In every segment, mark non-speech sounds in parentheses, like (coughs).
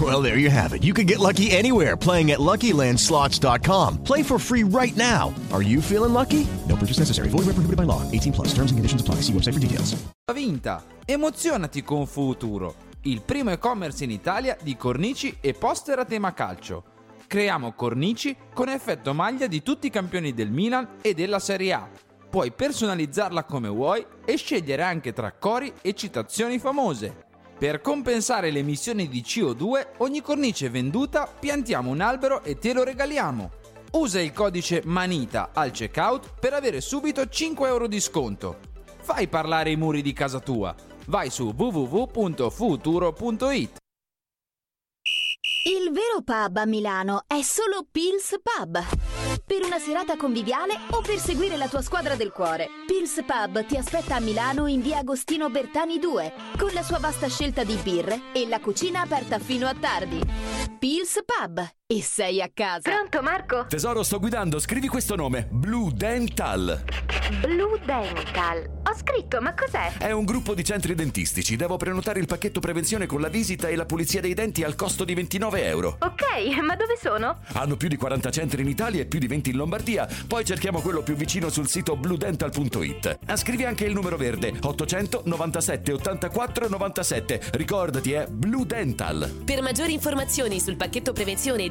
Well, there you have it. You can get lucky anywhere playing at LuckyLandSlots.com. Play for free right now. Are you feeling lucky? No purchase necessary. Void where prohibited by law. 18 plus. Terms and conditions apply. See website for details. Vinta! Emozionati con Futuro, il primo e-commerce in Italia di cornici e poster a tema calcio. Creiamo cornici con effetto maglia di tutti i campioni del Milan e della Serie A. Puoi personalizzarla come vuoi e scegliere anche tra cori e citazioni famose. Per compensare le emissioni di CO2, ogni cornice venduta piantiamo un albero e te lo regaliamo. Usa il codice MANITA al checkout per avere subito 5 euro di sconto. Fai parlare i muri di casa tua. Vai su www.futuro.it. Il vero pub a Milano è solo Pils Pub. Per una serata conviviale o per seguire la tua squadra del cuore, Pils Pub ti aspetta a Milano in via Agostino Bertani 2, con la sua vasta scelta di birre e la cucina aperta fino a tardi. Pils Pub e sei a casa. Pronto Marco? Tesoro, sto guidando, scrivi questo nome, Blue Dental. Blue Dental. Ho scritto, ma cos'è? È un gruppo di centri dentistici. Devo prenotare il pacchetto prevenzione con la visita e la pulizia dei denti al costo di 29 euro. Ok, (laughs) ma dove sono? Hanno più di 40 centri in Italia e più di 20 in Lombardia. Poi cerchiamo quello più vicino sul sito bluedental.it. Ah, scrivi anche il numero verde 897 84 97. Ricordati, è Blue Dental. Per maggiori informazioni sul pacchetto prevenzione e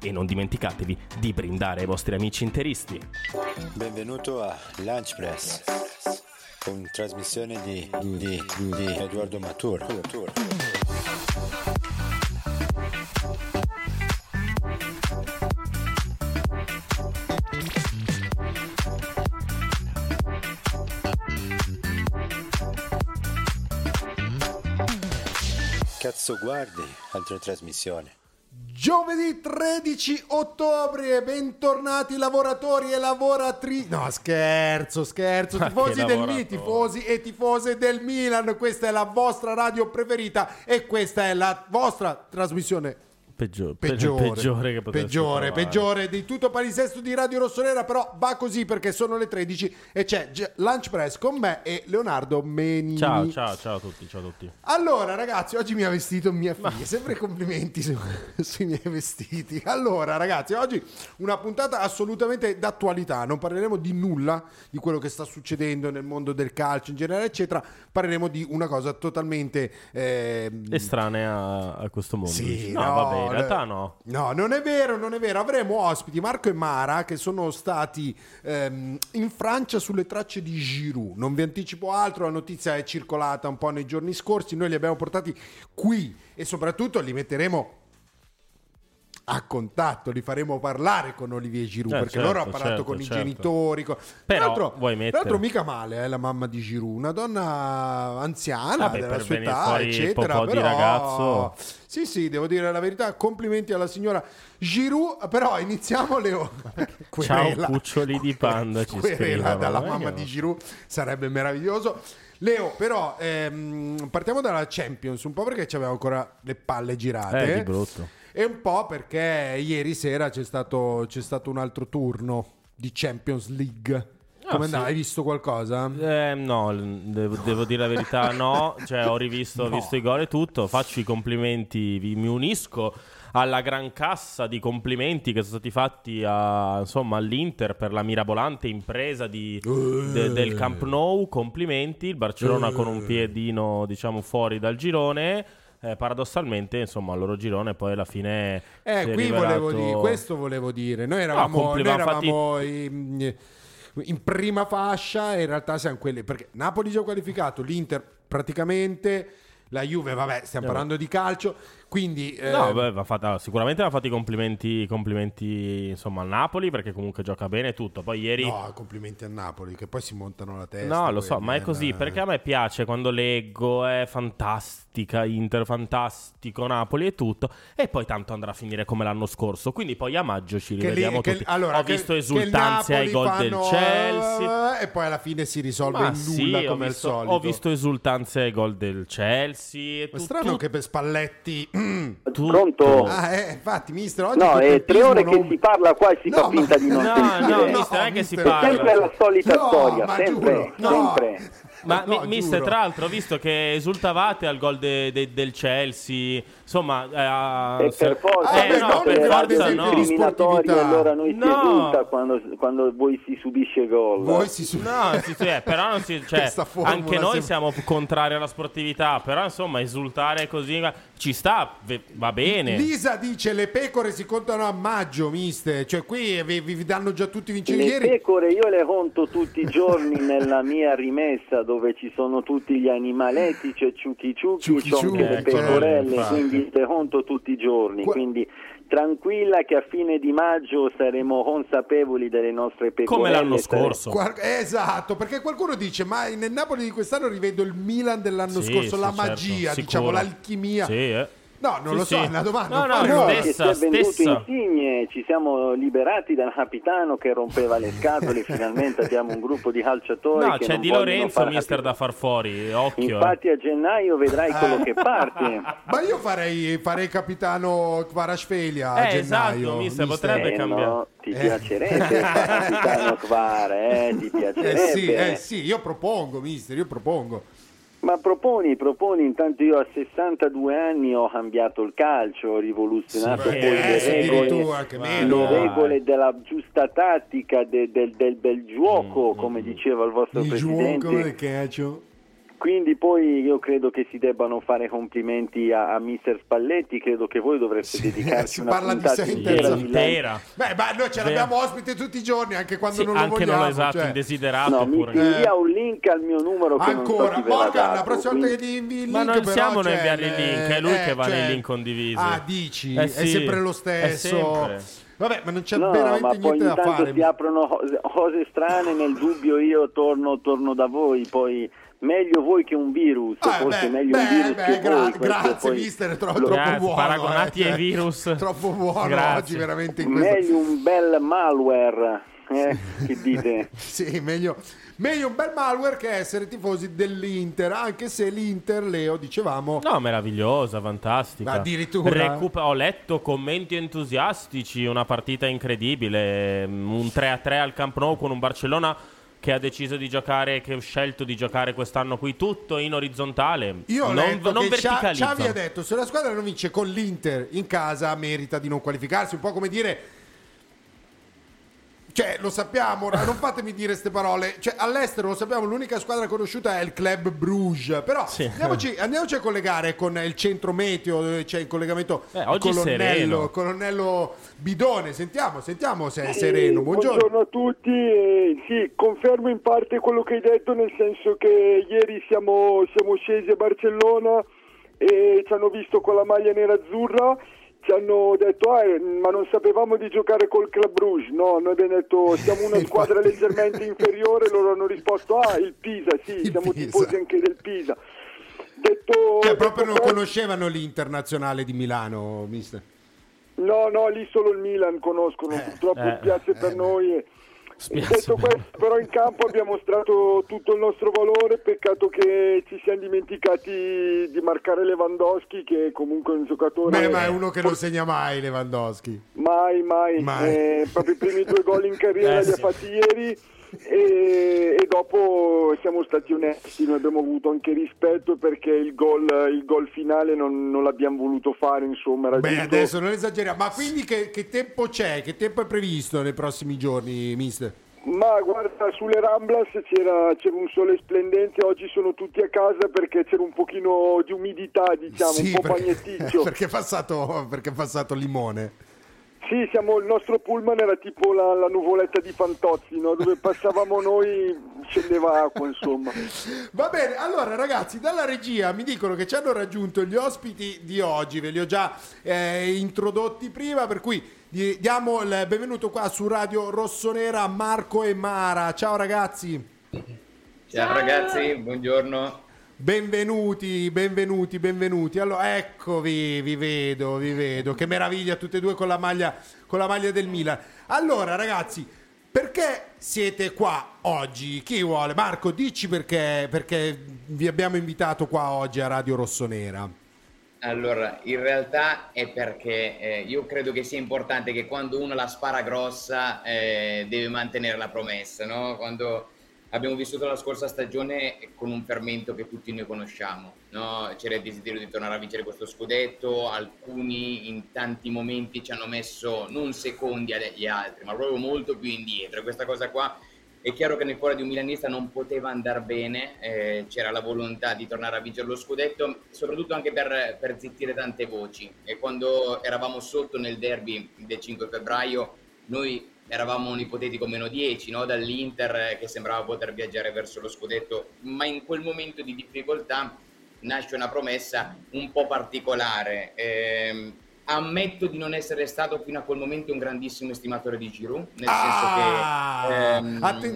e non dimenticatevi di brindare ai vostri amici interisti. Benvenuto a Lunch Press con trasmissione di, di, di Edoardo Matur. Cazzo guardi altre trasmissioni? Giovedì 13 ottobre, bentornati lavoratori e lavoratrici. No, scherzo, scherzo. Tifosi del? Milan, tifosi e tifose del Milan. Questa è la vostra radio preferita e questa è la vostra trasmissione Peggio- peggiore, peggiore che peggiore, peggiore di tutto palinsesto di Radio Rossonera, però va così perché sono le 13 e c'è Lunch Press con me e Leonardo Menini. Ciao, ciao, ciao a tutti, ciao a tutti. Allora, ragazzi, oggi mi ha vestito mia figlia. Sempre complimenti su- (laughs) sui miei vestiti. Allora, ragazzi, oggi una puntata assolutamente d'attualità. Non parleremo di nulla di quello che sta succedendo nel mondo del calcio in generale, eccetera. Parleremo di una cosa totalmente. ehm, Estranea a questo mondo. sì, dici? no, vabbè, in realtà no. No, non è vero, non è vero. Avremo ospiti Marco e Mara che sono stati ehm, in Francia sulle tracce di Giroud. Non vi anticipo altro, la notizia è circolata un po' nei giorni scorsi. Noi li abbiamo portati qui e soprattutto li metteremo a contatto, li faremo parlare con Olivier Giroud Eh, perché certo, loro hanno parlato certo, con i certo. genitori. con- Però, tra l'altro, tra l'altro mica male, eh, la mamma di Giroud, una donna anziana Vabbè, della sua età, eccetera. po' di però- ragazzo. Sì, sì, devo dire la verità. Complimenti alla signora Giroud. Però iniziamo, Leo. (laughs) Ciao cuccioli di panda ci Querela scrivono. dalla Eh, mamma di Giroud sarebbe meraviglioso. Leo, però, ehm, partiamo dalla Champions, un po' perché ci avevamo ancora le palle girate. Eh, di brutto. E un po' perché ieri sera c'è stato, c'è stato un altro turno di Champions League. Come sì. andava? Hai visto qualcosa? Eh, no, devo, devo dire la verità, no. Cioè, ho rivisto ho No. visto i gol e tutto. Faccio i complimenti, vi- mi unisco alla gran cassa di complimenti che sono stati fatti a- insomma, all'Inter per la mirabolante impresa di- de- del Camp Nou. Complimenti. Il Barcellona con un piedino, diciamo, fuori dal girone. Eh, paradossalmente, insomma, il loro girone poi alla fine. Eh, qui rivelato- volevo dire, questo volevo dire. Noi eravamo, compli- noi eravamo in, in prima fascia e in realtà siamo quelli. Perché Napoli già qualificato, l'Inter praticamente, la Juve, vabbè, stiamo Eh, parlando di calcio. Quindi, eh, No, beh, va fatta- sicuramente va fatti i complimenti, complimenti insomma al Napoli perché comunque gioca bene e tutto. Poi ieri no, complimenti a Napoli che poi si montano la testa. No, lo so, ma è eh, così no. perché a me piace quando leggo, è fantastica, Inter fantastico, Napoli e tutto, e poi tanto andrà a finire come l'anno scorso, quindi poi a maggio ci Che lì- rivediamo che- tutti. allora, Ho che- visto esultanze ai gol del fanno, Chelsea. eh, E poi alla fine si risolve Ma in sì, nulla ho come visto, al solito. ho visto esultanze ai gol del Chelsea. E È tu- strano tu- che per Spalletti. (clears throat) tutto. Pronto? Ah, eh, infatti, mister, oggi No, è tre ore non- che si parla qua e si fa No, finta di (laughs) non No, sentire. no, mister, non è che si mister. È parla. sempre la solita No, storia, ma sempre, giuro, no. sempre. Ma No, mi- mister, giuro. tra l'altro, ho visto che esultavate al gol de- de- del Chelsea, insomma, eh, E per forza, eh, no, non per forza no. di eliminatori, sportività. allora noi si No. esulta quando, quando voi si subisce gol. Voi si su- No, sì, sì, eh, però non si, (laughs) cioè, anche noi sembra- siamo contrari alla sportività, però insomma esultare così ci sta, va bene. Lisa dice le pecore si contano a maggio, mister. Cioè qui vi, vi- danno già tutti i vincitori. Le pecore io le conto tutti i giorni nella mia rimessa dove ci sono tutti gli animaletti, c'è ciucchi ciucchi, Ciucchi c'ho anche ciucchi, le pecorelle, quindi le conto tutti i giorni. Qua- Quindi tranquilla che a fine di maggio saremo consapevoli delle nostre pecorelle. Come l'anno scorso. Qual- esatto, perché qualcuno dice: Ma nel Napoli di quest'anno rivedo il Milan dell'anno Sì, scorso, sì, la certo, magia, sicuro. diciamo l'alchimia. Sì, eh. No, non Sì, lo so, sì. è una domanda. No, no, no, che si stessa, è venduto stessa. Insigne, ci siamo liberati dal capitano che rompeva le scatole, (laughs) finalmente abbiamo un gruppo di calciatori No, che c'è non Di Lorenzo, far mister, da far fuori, occhio. eh. Infatti a gennaio vedrai quello che (laughs) parte. Ma io farei, farei capitano Kvarashvelia a Eh, gennaio. esatto, mister, potrebbe Eh, cambiare. no, ti Eh. piacerebbe capitano Kvar, eh, ti (laughs) Eh piacerebbe. sì, eh sì, io propongo, mister, io propongo. Ma proponi, proponi, intanto io a 62 anni ho cambiato il calcio, ho rivoluzionato Sì, poi eh, le, regole, le dai. regole della giusta tattica, de- del, del bel gioco, come diceva il vostro Il presidente. gioco del calcio. Quindi poi io credo che si debbano fare complimenti a, a mister Spalletti, credo che voi dovreste (laughs) dedicarci si una parla di puntata sé intera. Beh, ma noi ce l'abbiamo ospite tutti i giorni, anche quando Sì, non lo anche vogliamo. non esatto, cioè. indesiderato. No, mi invia un link al mio numero che non so Ancora, l'ha Morgan, la prossima volta che ti invii il link, Ma non però, siamo noi a cioè, inviare il link, è lui eh, che va nei cioè- link condivisi. Ah, dici? Eh È sì, sempre lo è stesso. sempre. Vabbè, ma non c'è No, veramente ma poi niente da fare. si aprono cose strane, nel dubbio io torno, torno da voi, poi meglio voi che un virus, Ah, forse beh, meglio un beh, virus beh, che gra- voi. grazie poi- mister, tro- lo- troppo Grazie, buono. paragonati eh, ai virus. (laughs) Troppo buono Grazie. oggi veramente in questo. Meglio un bel malware, eh, che dite? (laughs) Sì, meglio, meglio un bel malware che essere tifosi dell'Inter, anche se l'Inter, Leo, dicevamo... No, meravigliosa, fantastica. Ma addirittura? Recup- ho letto commenti entusiastici, una partita incredibile, mm, un 3-3 al Camp Nou con un Barcellona che ha deciso di giocare, che ha scelto di giocare quest'anno qui tutto in orizzontale. Io ho non, letto non che. Xavi ha detto se la squadra non vince con l'Inter in casa merita di non qualificarsi, un po' come dire cioè lo sappiamo, ora, non fatemi dire queste parole, cioè all'estero lo sappiamo, l'unica squadra conosciuta è il club Bruges, però Sì. andiamoci, andiamoci a collegare con il centro meteo, dove c'è in collegamento Eh, oggi il colonnello, colonnello Bidone, sentiamo, sentiamo se è sereno, buongiorno. Buongiorno a tutti, eh, sì, confermo in parte quello che hai detto, nel senso che ieri siamo, siamo scesi a Barcellona e ci hanno visto con la maglia nera-azzurra, ci hanno detto ah, eh, ma non sapevamo di giocare col Club Rouge, no, noi abbiamo detto siamo una (laughs) squadra leggermente inferiore, loro hanno risposto ah il Pisa, sì, siamo Pisa. tifosi anche del Pisa. Detto, Cioè proprio non conoscevano l'internazionale di Milano, mister. No, no, lì solo il Milan conoscono, purtroppo eh, spiace per noi. Detto questo, però in campo abbiamo mostrato tutto il nostro valore, peccato che ci siamo dimenticati di marcare Lewandowski, che è comunque un giocatore... Beh, ma è uno che non segna mai Lewandowski. Mai, mai. Mai. Eh, proprio i primi due gol in (laughs) carriera Eh, li ha sì. fatti ieri. E, e dopo siamo stati onesti, noi abbiamo avuto anche rispetto perché il gol, il gol finale non, non l'abbiamo voluto fare, insomma. Beh, adesso non esageriamo. Ma quindi che, che tempo c'è? Che tempo è previsto nei prossimi giorni, mister? Ma guarda, sulle Ramblas c'era, c'era un sole splendente, oggi sono tutti a casa perché c'era un pochino di umidità, diciamo, Sì, un po' perché, pagnetticcio. (laughs) perché, è passato, perché è passato limone. Sì, siamo, il nostro pullman era tipo la, la nuvoletta di Fantozzi, no? dove passavamo noi scendeva acqua, insomma. (laughs) Va bene, allora ragazzi, dalla regia mi dicono che ci hanno raggiunto gli ospiti di oggi, ve li ho già eh, introdotti prima, per cui di- diamo il benvenuto qua su Radio Rossonera a Marco e Mara. Ciao ragazzi. Ciao ragazzi, buongiorno. Benvenuti, benvenuti, benvenuti. Allora, eccovi, vi vedo, vi vedo. Che meraviglia, tutte e due con la maglia, con la maglia del Milan. Allora, ragazzi, perché siete qua oggi? Chi vuole? Marco, dici perché, perché vi abbiamo invitato qua oggi a Radio Rossonera. Allora, in realtà è perché eh, io credo che sia importante che quando uno la spara grossa eh, deve mantenere la promessa, no? Quando abbiamo vissuto la scorsa stagione con un fermento che tutti noi conosciamo, no? C'era il desiderio di tornare a vincere questo scudetto, alcuni in tanti momenti ci hanno messo non secondi agli altri, ma proprio molto più indietro. E questa cosa qua è chiaro che nel cuore di un milanista non poteva andare bene, eh, c'era la volontà di tornare a vincere lo scudetto, soprattutto anche per, per zittire tante voci. E quando eravamo sotto nel derby del 5 febbraio, noi eravamo un ipotetico meno 10 no? dall'Inter eh, che sembrava poter viaggiare verso lo scudetto, ma in quel momento di difficoltà nasce una promessa un po' particolare. Ehm, ammetto di non essere stato fino a quel momento un grandissimo estimatore di Giroud, nel Ah, senso che ehm, atte-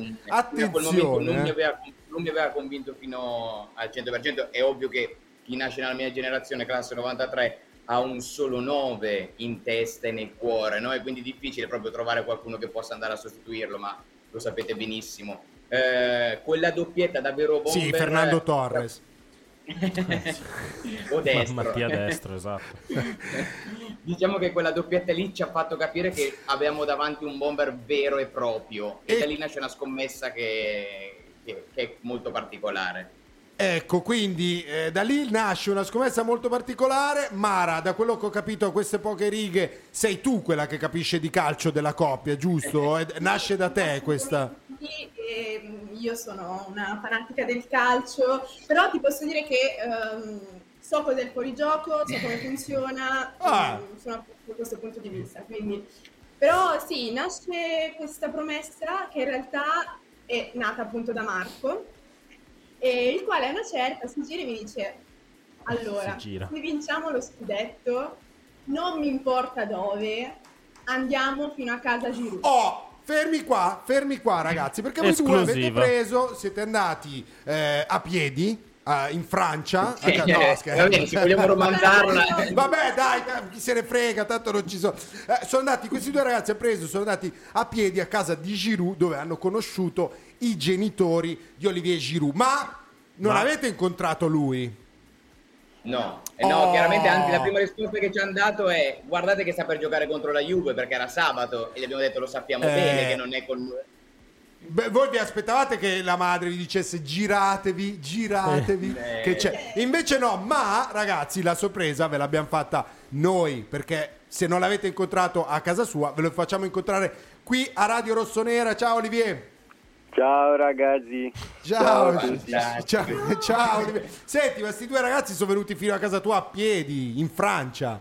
fino a quel momento non mi, eh. aveva, non mi aveva convinto fino al 100%. È ovvio che chi nasce nella mia generazione, classe 93, ha un solo 9 in testa e nel cuore, no? E quindi è difficile proprio trovare qualcuno che possa andare a sostituirlo, ma lo sapete benissimo. Eh, quella doppietta davvero bomber Sì, Fernando Torres. (laughs) o destro. Mattia Destro, esatto. (laughs) diciamo che quella doppietta lì ci ha fatto capire che avevamo davanti un bomber vero e proprio e, da lì nasce una scommessa che, che- che è molto particolare. Ecco, quindi eh, da lì nasce una scommessa molto particolare. Mara, da quello che ho capito a queste poche righe, sei tu quella che capisce di calcio della coppia, giusto? Ed- nasce da te questa. Sì, ehm, io sono una fanatica del calcio, però ti posso dire che ehm, so cos'è il fuorigioco, so come funziona, Ah. ehm, sono appunto da questo punto di vista. Quindi... Però sì, nasce questa promessa che in realtà è nata appunto da Marco, e il quale a una certa si gira e mi dice allora, se vinciamo lo scudetto, non mi importa dove, andiamo fino a casa Giroud. Oh, fermi qua, fermi qua ragazzi, perché voi due avete preso, siete andati eh, a piedi eh, in Francia. Sì, Ah, eh, se vogliamo (laughs) romanzarla. Vabbè, dai, eh, chi se ne frega, tanto non ci sono. Eh, sono andati, questi due ragazzi hanno preso, sono andati a piedi a casa di Giroud, dove hanno conosciuto i genitori di Olivier Giroud. Ma non Ma- avete incontrato lui? No, eh no, Oh. chiaramente anzi la prima risposta che ci hanno dato è guardate che sta per giocare contro la Juve perché era sabato e gli abbiamo detto lo sappiamo Eh. bene che non è con Beh, voi vi aspettavate che la madre vi dicesse giratevi, giratevi, Eh. che c'è. Invece no, ma ragazzi, la sorpresa ve l'abbiamo fatta noi, perché se non l'avete incontrato a casa sua, ve lo facciamo incontrare qui a Radio Rossonera. Ciao Olivier. Ciao ragazzi. Ciao, ciao, ciao, Olivier. Senti, questi due ragazzi sono venuti fino a casa tua a piedi, in Francia.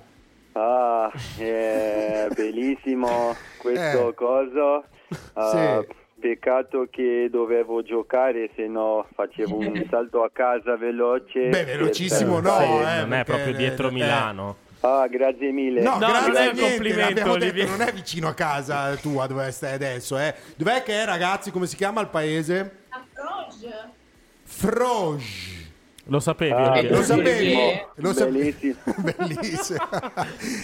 Ah, è bellissimo questo Eh. coso. Ah, Sì. Peccato che dovevo giocare, se no facevo un (laughs) salto a casa veloce. Beh, velocissimo Per- no, Sì, eh, non è proprio dietro eh, Milano. Ah, grazie mille. No, No, grazie non è a un niente, complimento, detto, non è vicino a casa tua dove stai adesso, eh. Dov'è che è, ragazzi? Come si chiama il paese? Approach. Froge. Lo sapevi? Ah? Lo sapevi? bellissimo, Lo sapevi? bellissimo. (laughs) Bellissimo.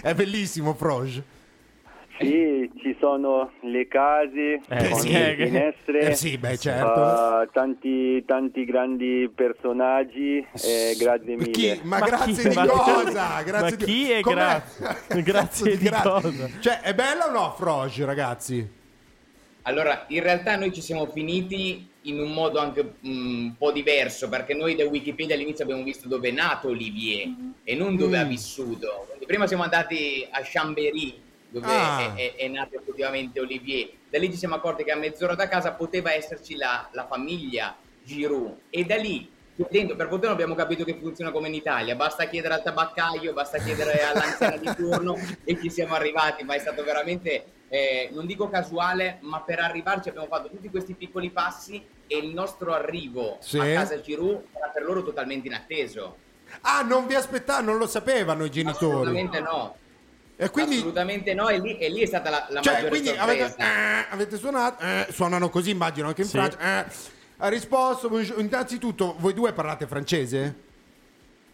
è bellissimo Froge. Sì, ci sono le case Eh, con sì, le che- finestre. Eh sì, beh, certo. ah, tanti, tanti grandi personaggi. eh, grazie mille. Chi? Ma, Ma grazie chi- di ma- cosa? Grazie ma di- chi è gra- (laughs) (laughs) grazie di gra- cosa? Cioè, è bella o no Froge, ragazzi? Allora, in realtà noi ci siamo finiti in un modo anche mm, un po' diverso, perché noi da Wikipedia all'inizio abbiamo visto dove è nato Olivier e non dove Mm. ha vissuto. Quindi prima siamo andati a Chambéry, dove Ah. è, è- è nato effettivamente Olivier. Da lì ci siamo accorti che a mezz'ora da casa poteva esserci la, la famiglia Giroud e da lì chiedendo, per fortuna abbiamo capito che funziona come in Italia, basta chiedere al tabaccaio, basta chiedere (laughs) all'anziana di turno e ci siamo arrivati, ma è stato veramente, eh, non dico casuale, ma per arrivarci abbiamo fatto tutti questi piccoli passi e il nostro arrivo Sì. a casa Giroud era per loro totalmente inatteso. Ah, non vi aspettavano, non lo sapevano i genitori. Assolutamente no. E quindi, Assolutamente no, e lì, e lì è stata la, la cioè, maggiore quindi sorpresa. avete, eh, avete suonato, eh, suonano così immagino anche in Sì. Francia. eh. ha risposto, innanzitutto voi due parlate francese?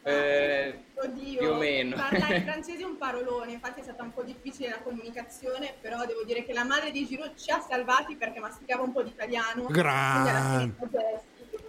Eh, Oddio, più o meno. parlare (laughs) francese è un parolone, infatti è stata un po' difficile la comunicazione, però devo dire che la madre di Giroud ci ha salvati perché masticava un po' di italiano. Gran. quindi alla fine,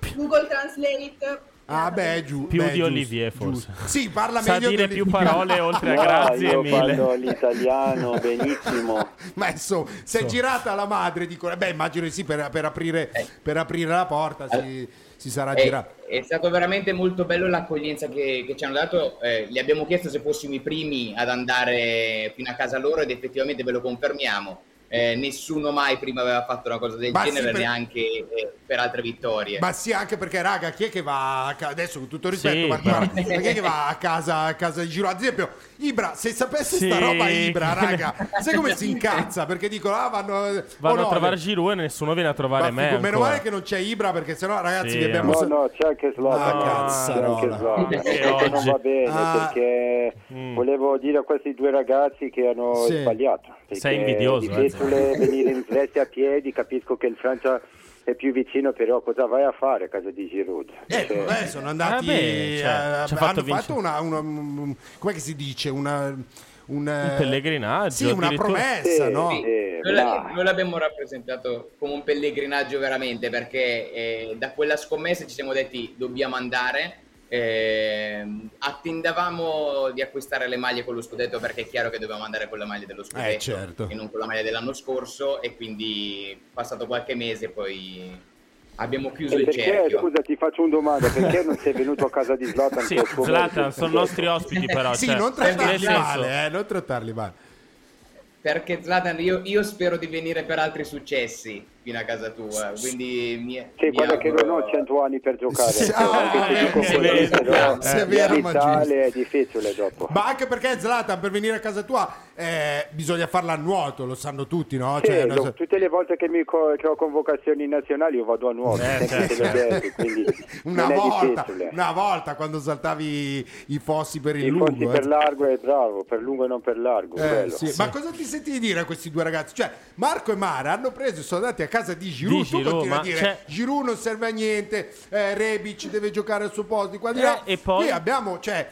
eh, Google Translate. Ah, beh, giù. Più beh, di giusto, Olivier, giusto. forse. Sì, parla Sa meglio dire di più parole oltre a No, grazie io mille. parlo l'italiano (laughs) benissimo. Ma adesso, se è girata la madre, dico, eh, beh, immagino di sì, per, per aprire, per aprire la porta si, si sarà È, girata. è stato veramente molto bello l'accoglienza che, che ci hanno dato. Eh, gli abbiamo chiesto se fossimo i primi ad andare fino a casa loro ed effettivamente ve lo confermiamo. Eh, nessuno mai prima aveva fatto una cosa del Ma sì, genere, per- neanche eh, per altre vittorie. Ma sì, anche perché, raga, chi è che va a casa? Adesso con tutto il rispetto, Sì, però- ma chi è che va a casa, a casa di Giro? Ad esempio, Ibra, se sapesse sta Sì. roba Ibra, raga, sai come si (laughs) incazza? Perché dicono, ah, vanno, Vanno oh, no, a trovare Giroud e nessuno viene a trovare ma me. meno ancora. male che non c'è Ibra, perché sennò, ragazzi, Sì, vi abbiamo... No, no, c'è anche Zlatan. Ah, c'è cazzarola. anche Zlatan. Che Questo non va bene Ah. perché Mm. volevo dire a questi due ragazzi che hanno Sì. sbagliato. Sei invidioso, Di eh, Fesole venire in Svezia a piedi, capisco che il Francia è più vicino, però cosa vai a fare a casa di Giroud? Eh, Cioè, beh, sono andati. Ah, beh, cioè, eh, ci ha fatto hanno vincere. fatto una. una un- come si dice? Una. Un, Un pellegrinaggio. Sì, una promessa, Sì, no? sì. Noi, l'abbiamo- noi l'abbiamo rappresentato come un pellegrinaggio veramente perché eh, da quella scommessa ci siamo detti dobbiamo andare. Ehm, attendavamo di acquistare le maglie con lo scudetto perché è chiaro che dovevamo andare con la maglia dello scudetto Eh, certo. e non con la maglia dell'anno scorso e quindi passato qualche mese poi abbiamo chiuso E il perché, cerchio. scusa, ti faccio una domanda, perché non sei venuto a casa di Zlatan? Sì, Zlatan, sono nostri ospiti però. Sì, cioè, non trattarli male, eh, non trattarli male. Perché Zlatan, io, io spero di venire per altri successi fino a casa tua, quindi mi, Sì, mi guarda che non ho 100 anni per giocare. Sì, Anche ah, se eh, sì, vero, sì, è vero, ma l'Italia è difficile dopo. Ma anche perché Zlatan per venire a casa tua eh, bisogna farla a nuoto, lo sanno tutti, no? Sì, Cioè, lo- no, tutte le volte che, mi co- che ho convocazioni nazionali io vado a nuoto, Eh, certo. detto, quindi (laughs) una volta, una volta quando saltavi i fossi per il I lungo. eh. per largo è bravo, per lungo e non per largo. Eh, sì. Ma cosa ti senti di dire a questi due ragazzi? Cioè, Marco e Mara hanno preso e sono andati a casa di Giroud. Di tu Giroud, continui a dire c'è- Giroud non serve a niente, eh, Rebic deve giocare al suo posto. Di qua di Eh, là. e poi- Qui abbiamo, cioè,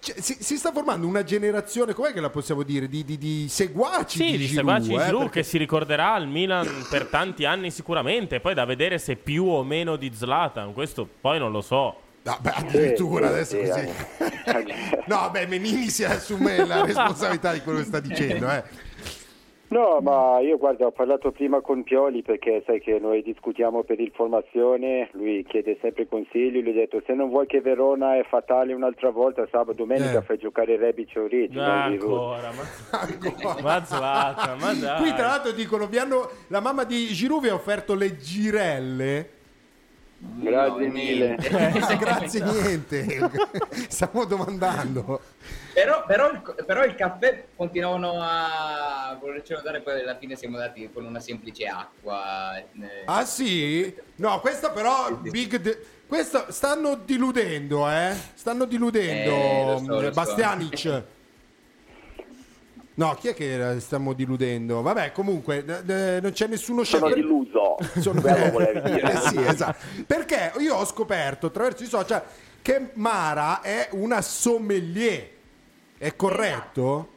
cioè, si, si sta formando una generazione, com'è che la possiamo dire? Di, di- di seguaci Sì, di di Giroud. seguaci di eh, Giroud perché- che si ricorderà al Milan per tanti anni sicuramente. Poi da vedere se più o meno di Zlatan. Questo poi non lo so. No, beh, addirittura Sì, adesso sì, così. sì. (laughs) no, beh, Menini si assume la (laughs) responsabilità di quello che sta dicendo, eh. No, ma io guarda, ho parlato prima con Pioli perché sai che noi discutiamo per il formazione, lui chiede sempre consigli, lui ha detto se non vuoi che Verona è fatale un'altra volta, sabato, domenica Eh. fai giocare Rebic o Giroud. Ancora, ma, ma Zlatan, ma dai. Qui tra l'altro dicono, vi hanno, la mamma di Giroud vi ha offerto le girelle. Grazie No, mille. (laughs) Eh, grazie, niente. (laughs) Stiamo domandando. Però, però il, però il caffè continuavano a volercelo dare, poi alla fine siamo andati con una semplice acqua. eh. Ah sì? No, questa però, Big... de- questa stanno diludendo, eh? Stanno diludendo Eh, lo so, lo so. (laughs) No, chi è che eh, stiamo diludendo? Vabbè, comunque, eh, eh, non c'è nessuno Sono chef- deluso, (laughs) Sono- quello volevi (laughs) dire. Eh sì, esatto. Perché io ho scoperto attraverso i social che Mara è una sommelier. È corretto?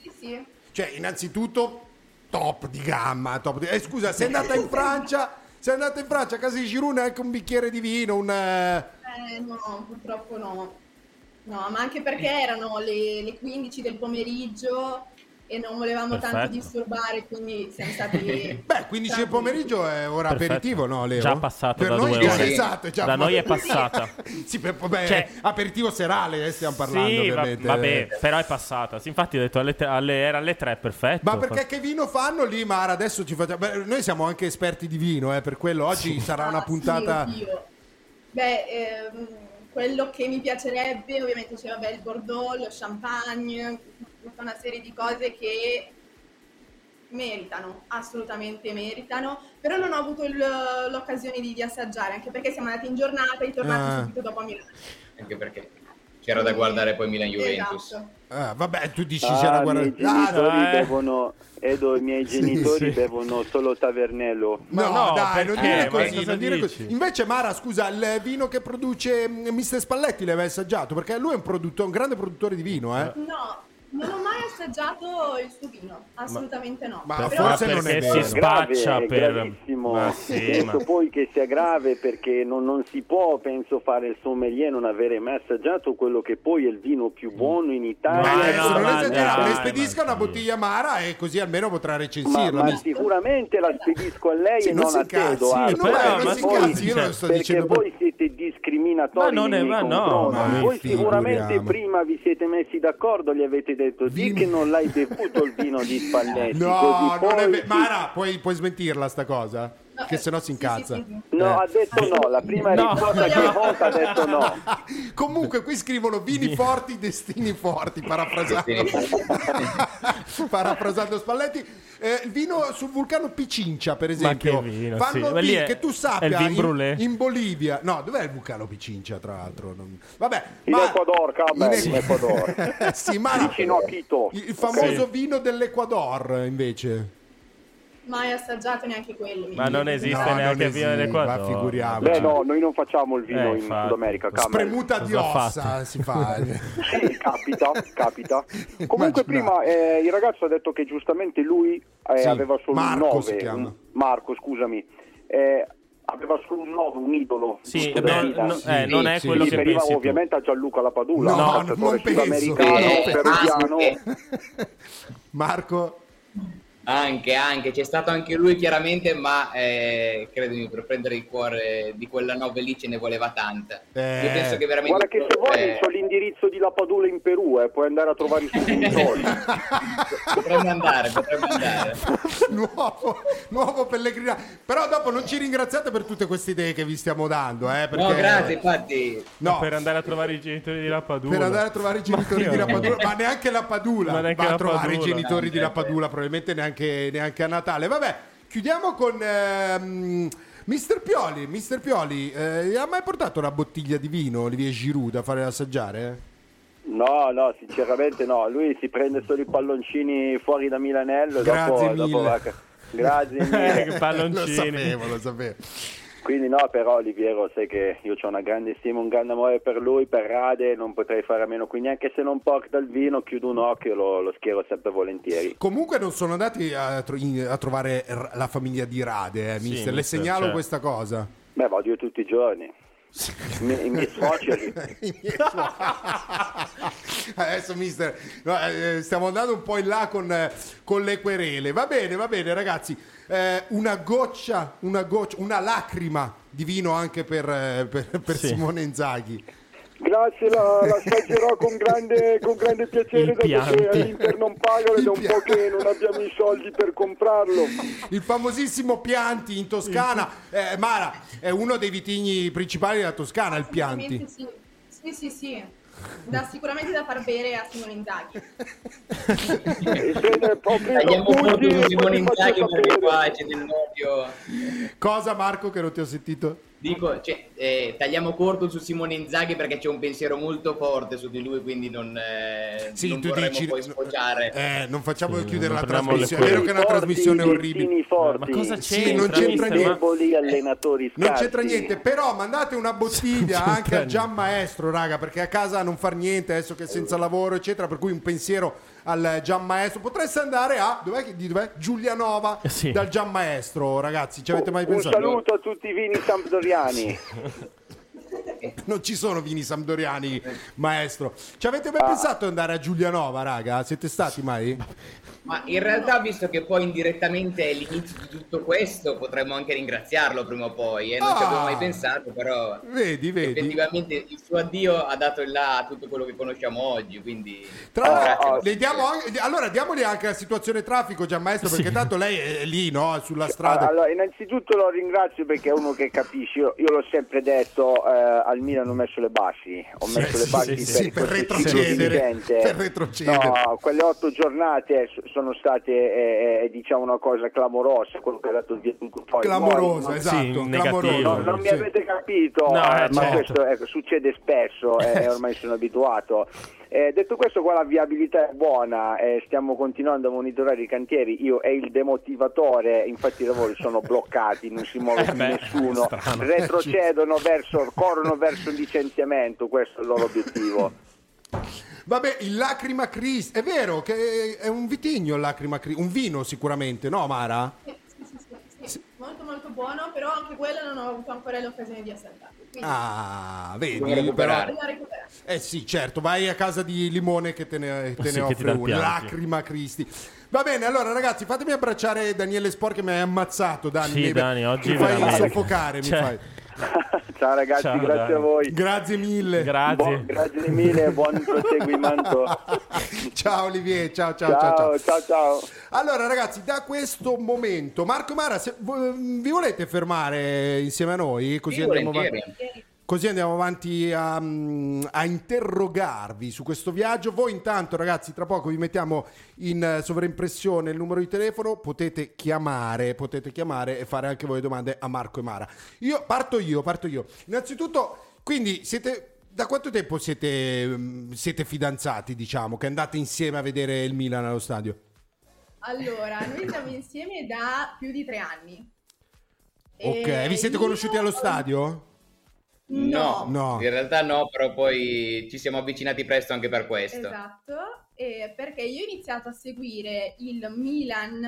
Sì, sì. Cioè, innanzitutto, top di gamma. Top di... Eh, scusa, sei andata in Francia? Sei andata in Francia a casa di Giroud anche un bicchiere di vino, un... eh, Eh, no, purtroppo no. No, ma anche perché erano le, le 15 del pomeriggio e non volevamo tanto Perfetto. disturbare, quindi siamo stati... (laughs) Beh, 15 del pomeriggio è ora Perfetto. aperitivo, no Leo? Già passato per da noi due è ore. esatto, già Da noi è passata. (laughs) sì, per, vabbè, Cioè- aperitivo serale eh, stiamo parlando Sì, va- ovviamente. vabbè, però è passata. Sì, infatti ho detto alle tre- alle- era alle 3, perfetto. Ma perché che vino fanno lì, Mara? Adesso ci facciamo. beh, noi siamo anche esperti di vino, eh, per quello oggi sarà una Ah, puntata. sì, oddio. Beh, ehm, quello che mi piacerebbe, ovviamente c'è vabbè, il Bordeaux, lo champagne, tutta una serie di cose che meritano, assolutamente meritano, però non ho avuto il- l'occasione di, di assaggiare, anche perché siamo andati in giornata e tornati Ah. subito dopo a Milano. Anche perché c'era da guardare poi Milan-Juventus. Esatto. Ah, vabbè, tu dici Ah, c'era i miei. Ah, genitori eh. bevono Edo, i miei genitori sì. bevono solo Tavernello. No, no, dai, non dire così, non dire così. Invece, Mara, scusa, il vino che produce mm, Mr. Spalletti l'aveva assaggiato? Perché lui è un, produttore, un grande produttore di vino, eh? No, non ho mai assaggiato il suo vino, assolutamente no. Ma Però- forse non è perché vero. si spaccia grave, è per... gravissimo. Ma sì, penso ma... poi che sia grave perché non, non si può, penso, fare il sommelier e non avere mai assaggiato quello che poi è il vino più buono in Ma Italia. adesso no, non ma dai, le ma spedisca una bottiglia Mara e così almeno potrà Ma, recensirla. ma sicuramente la spedisco a lei Sì, e non non, a te, Edoardo. no, però, non ma si incazzi, io lo sto perché dicendo voi siete discriminatori Ma non è- nei ma no, ma voi sicuramente prima vi siete messi d'accordo, gli avete detto di Vino- che non l'hai bevuto il vino di (laughs) Spalletti. No, non è poi- ve- Mara, puoi, puoi smentirla sta cosa? No, Che eh, se no si sì, incazza. sì, sì, Eh. No, ha detto no, la prima No. risposta che ho fatto ha detto no. (laughs) Comunque qui scrivono vini forti, destini forti, parafrasando, (laughs) parafrasando Spalletti. Eh, il vino sul vulcano Picincia, per esempio, che vino, fanno sì. Ma vin- è- che tu sappia in, in Bolivia. No, dov'è il vulcano Picincia, tra l'altro? Non- Vabbè, In ma- Ecuador, Cabra, in- in Ecuador. (laughs) sì, ma Vicino a Quito. il famoso vino dell'Ecuador, invece. Mai assaggiato neanche quelli. Ma non esiste No, neanche il vino esiste, dell'Equador. ma figuriamoci. Beh no, noi non facciamo il vino Eh, in. Sud America. Spremuta di ossa fatto? si fa. (laughs) Sì, capita, capita. Comunque Immaginate. prima eh, il ragazzo ha detto che giustamente lui eh, Sì, aveva solo Marco un 9. si chiama. un- Marco, scusami. Eh, aveva solo un 9, un idolo. Sì, vita. no- eh, non è sì. quello Si che pensi tu. ovviamente a Gianluca Lapadula, No, un non calciatore penso. sudamericano, Eh, peruviano. Marco, anche, anche, c'è stato anche lui chiaramente, ma eh, credimi, per prendere il cuore di quella nove lì ce ne voleva tanta. Eh, Io penso che veramente... Guarda che se vuoi eh, c'ho l'indirizzo di Lapadula in Perù, eh, puoi andare a trovare i suoi (laughs) genitori. potremmo andare, potremmo andare. (laughs) nuovo, nuovo pellegrinaggio. Però dopo non ci ringraziate per tutte queste idee che vi stiamo dando, eh, perché... No, grazie, infatti. No, Per andare a trovare i genitori di Lapadula. per andare a trovare i genitori Ma di io- Lapadula, ma neanche Lapadula Ma neanche va a trovare i genitori di No, Lapadula, probabilmente neanche, neanche a Natale. Vabbè, chiudiamo con ehm, Mr. Pioli. Mr. Pioli, eh, ha mai portato una bottiglia di vino Olivier Giroud da fare assaggiare? No, no, sinceramente no. Lui si prende solo i palloncini fuori da Milanello Grazie dopo, dopo mille. a- Grazie (laughs) mille. che palloncini. Lo sapevo, lo sapevo. Quindi no, però Oliviero, sai che io ho una grande stima, un grande amore per lui, per Rade, non potrei fare a meno. Quindi anche se non porta il vino, chiudo un occhio e lo, lo schiero sempre volentieri. Comunque non sono andati a, tro- a trovare la famiglia di Rade, eh, Sì, mister. Le mister, segnalo certo. questa cosa. Beh, vado io tutti i giorni. I miei, i miei (laughs) suoceri. (laughs) Adesso, mister, eh, stiamo andando un po' in là con, eh, con le querele. Va bene, va bene, ragazzi. Eh, una goccia, una goccia, una lacrima di vino anche per, eh, per- (laughs) per Sì. Simone Inzaghi. Grazie, la, la assaggerò con grande, con grande piacere, dato che Pianti. l'Inter non paga ed è un po' che non abbiamo i soldi per comprarlo. Il famosissimo Pianti in Toscana. Eh, Mara, è uno dei vitigni principali della Toscana, il Pianti. Sì, sì, sì. sì. Da, sicuramente da far bere a Simone Inzaghi. Tagliamo e con poi Simone Inzaghi perché qua c'è dell'odio. Cosa, Marco, che non ti ho sentito? Dico, cioè, eh, tagliamo corto su Simone Inzaghi perché c'è un pensiero molto forte su di lui, quindi non, eh, Sì, non tu vorremmo dici- poi sfociare. Eh, non facciamo Sì, chiudere non la trasmissione. È vero che è una Forti, trasmissione orribile. forti. Ma cosa Sì, c'entra? non c'entra niente. Deboli allenatori Non c'entra niente, però mandate una bottiglia anche al niente. Gian Maestro, raga, perché a casa non far niente adesso che è senza lavoro, eccetera. Per cui un pensiero al Gian Maestro. Potreste andare a dov'è, che- di dov'è? Giulianova Eh, Sì. dal Gian Maestro, ragazzi. Ci avete mai Un pensato? saluto a tutti i vini sampdoriani. Non ci sono vini sampdoriani, maestro. Ci avete mai pensato di andare a Giulianova, raga? Siete stati mai? Ma in realtà, visto che poi indirettamente è l'inizio di tutto questo, potremmo anche ringraziarlo prima o poi. E non ci Ah. avevo mai pensato, però Vedi, vedi. effettivamente il suo addio ha dato il là a tutto quello che conosciamo oggi. Quindi Tra l'altro, grazie. le diamo anche- allora diamogli anche la situazione traffico, Gian Maestro, perché tanto lei è lì, no? Sulla strada. Allora, innanzitutto lo ringrazio perché è uno che capisce. Io, io l'ho sempre detto, eh, al Milan ho messo le basi. Ho Sì, messo le sì, basi sì, sì, per questo retrocedere, per retrocedere. No, quelle otto giornate sono state, eh, eh, diciamo, una cosa clamorosa. Quello che ha dato via tutto poi. Clamorosa, Poi- esatto, Sì, clamorosa. No, non mi Sì. avete capito, No, eh, eh, ma certo. questo ecco, succede spesso e ormai sono abituato. Eh, detto questo, qua la viabilità è buona, eh, stiamo continuando a monitorare i cantieri. Io e il demotivatore, infatti, i lavori sono bloccati, non si muove Eh più beh, nessuno, strano. retrocedono (laughs) verso, corrono verso il licenziamento. Questo è il loro obiettivo. Vabbè, il Lacrima Cristi, è vero che è un vitigno il Lacrima Cristi, un vino sicuramente, no Mara? Sì, sì. Molto molto buono, però anche quello non ho avuto ancora l'occasione di assaggiarlo. Quindi Ah, vedi, però... Eh sì, certo, vai a casa di Limone che te ne, te ne offre un. Lacrima Cristi. Va bene, allora ragazzi, fatemi abbracciare Daniele Spor che mi hai ammazzato, Dani. Sì, mi, Dani, oggi mi fai veramente. soffocare, mi Cioè, fai. (laughs) Ciao ragazzi, Ciao, grazie Dani. a voi. Grazie mille. Grazie. Buon- grazie mille, buon (laughs) proseguimento. (laughs) ciao Olivier, ciao ciao ciao. Ciao, ciao. ciao. Allora ragazzi, da questo momento, Marco Mara, se vi volete fermare insieme a noi? Così Sì, andiamo avanti. Così andiamo avanti a, mm, a interrogarvi su questo viaggio. Voi intanto ragazzi, tra poco vi mettiamo in eh, sovraimpressione il numero di telefono, potete chiamare, potete chiamare e fare anche voi domande a Marco e Mara. Io parto io, parto io. Innanzitutto, quindi siete da quanto tempo siete, mm, siete fidanzati, diciamo, che andate insieme a vedere il Milan allo stadio? Allora, noi siamo insieme da più di tre anni. Ok, E vi siete conosciuti allo stadio? No, No. in realtà no, però poi ci siamo avvicinati presto anche per questo. Esatto, e perché io ho iniziato a seguire il Milan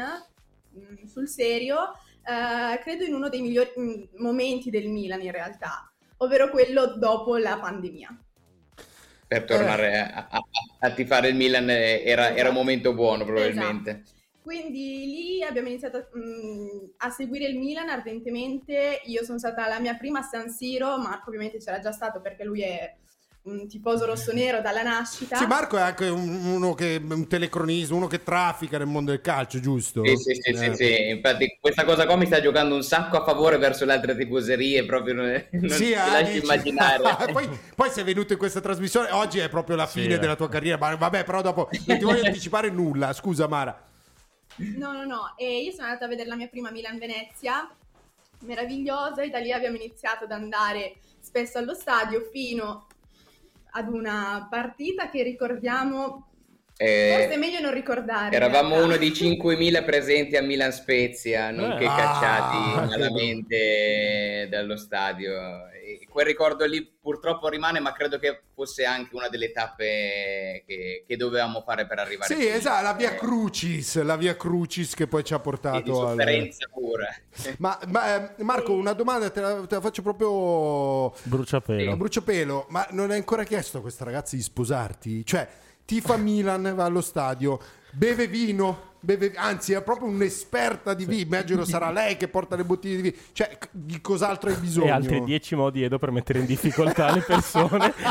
mh, sul serio, eh, credo in uno dei migliori mh, momenti del Milan in realtà, ovvero quello dopo la pandemia. Per tornare a, a- a tifare il Milan eh, era, era un momento buono probabilmente. Esatto. Quindi lì abbiamo iniziato mh, a seguire il Milan ardentemente. Io sono stata la mia prima a San Siro, Marco ovviamente c'era già stato perché lui è un tifoso rossonero dalla nascita. Sì, Marco è anche un- uno che un telecronista, uno che traffica nel mondo del calcio, giusto? Sì, sì, sì, sì, Eh. sì. infatti questa cosa qua mi sta giocando un sacco a favore verso le altre tifoserie, proprio non, non Sì, ti ah, lasci dici- immaginare. (laughs) poi, poi sei venuto in questa trasmissione, oggi è proprio la Sì, fine eh. della tua carriera, ma vabbè, però dopo non ti voglio anticipare nulla, scusa Mara. No, no, no. E io sono andata a vedere la mia prima Milan-Venezia, meravigliosa, e da lì abbiamo iniziato ad andare spesso allo stadio fino ad una partita che ricordiamo, Eh, forse è meglio non ricordare. Eravamo uno dei 5.000 presenti a Milan Spezia, nonché Eh. Ah, cacciati malamente dallo stadio. Quel ricordo lì purtroppo rimane, ma credo che fosse anche una delle tappe che, che dovevamo fare per arrivare Sì, esatto, la via Eh, Crucis, la via Crucis che poi ci ha portato al... sofferenza pura. (laughs) Ma, ma, eh, Marco, una domanda te la, te la faccio proprio Bruciapelo. bruciapelo, ma non hai ancora chiesto a questa ragazza di sposarti? Cioè, tifa Milan, va allo stadio, beve vino, beve, anzi è proprio un'esperta di vino, immagino (laughs) sarà lei che porta le bottiglie di vino, cioè di cos'altro hai bisogno? E altri 10 modi Edo per mettere in difficoltà le persone. (laughs)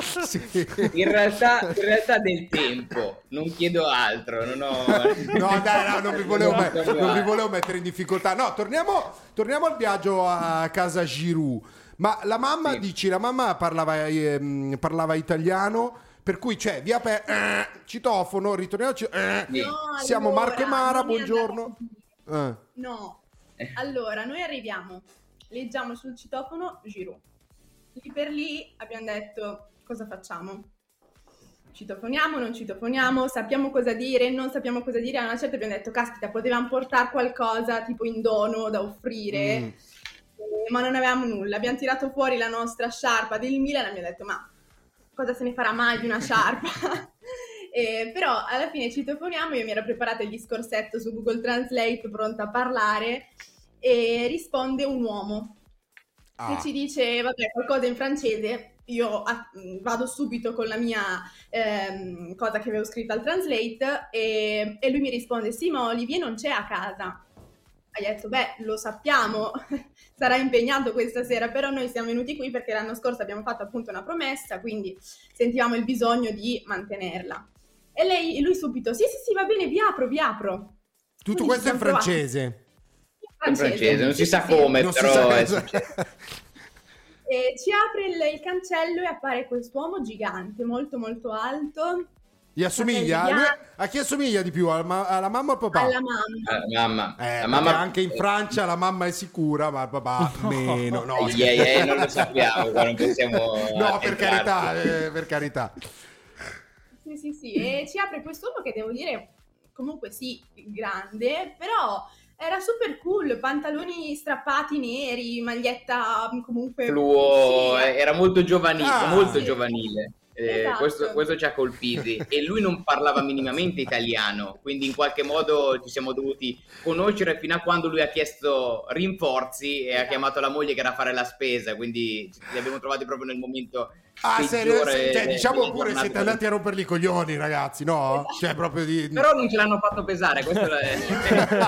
Sì. In realtà, in realtà del tempo, non chiedo altro, non ho... (laughs) No, dai, no, non vi volevo, No, met- no, non vi volevo mettere in difficoltà. No, torniamo, torniamo al viaggio a casa Giroud. Ma la mamma, Sì. dici, la mamma parlava, ehm, parlava italiano, per cui c'è via per eh, citofono, ritorniamo. ci- eh. No, siamo allora, Marco e Mara, buongiorno. Eh. No. Allora, noi arriviamo, leggiamo sul citofono Giroud. Lì per lì abbiamo detto cosa facciamo? Citofoniamo, non citofoniamo, sappiamo cosa dire, non sappiamo cosa dire. A una certa abbiamo detto, caspita, potevamo portare qualcosa tipo in dono da offrire, Mm. eh, ma non avevamo nulla. Abbiamo tirato fuori la nostra sciarpa del Milan e abbiamo detto, ma cosa se ne farà mai di una sciarpa? (laughs) Eh, però alla fine citofoniamo, io mi ero preparata il discorsetto su Google Translate pronta a parlare e risponde un uomo. Ah. che ci dice vabbè, qualcosa in francese. Io ah, mh, vado subito con la mia ehm, cosa che avevo scritto al translate e, e lui mi risponde: Sì, ma Olivier non c'è a casa. Hai detto, beh, lo sappiamo, (laughs) sarà impegnato questa sera, però noi siamo venuti qui perché l'anno scorso abbiamo fatto appunto una promessa, quindi sentivamo il bisogno di mantenerla. E lei, lui subito, sì, sì, sì, va bene, vi apro, vi apro. Tutto Quindi questo in francese. In francese, non si sa Sì, sì, sì. come, Non si però sa è. E ci apre il, il cancello e appare quest'uomo gigante, molto molto alto, Gli assomiglia? Lui- a chi assomiglia di più? Alla, alla mamma o al papà? alla mamma. Eh, mamma, Eh, mamma anche in Francia la mamma è sicura, ma il papà meno. No, eh, eh, non lo sappiamo, qua non possiamo No, per carità, eh, per carità. Sì, sì, sì, e ci apre quest'uomo che devo dire, comunque sì, grande, però era super cool, pantaloni strappati neri, maglietta comunque... Fluo, Sì, eh, era molto giovanile, Ah. molto Sì. giovanile. Eh, Esatto. questo, questo ci ha colpiti e lui non parlava minimamente italiano, quindi in qualche modo ci siamo dovuti conoscere fino a quando lui ha chiesto rinforzi e ha chiamato la moglie che era a fare la spesa, quindi li abbiamo trovati proprio nel momento Ah, se, se- cioè, diciamo pure siete andati a rompergli i coglioni, ragazzi, no? Cioè, proprio di... Però non ce l'hanno fatto pesare, è...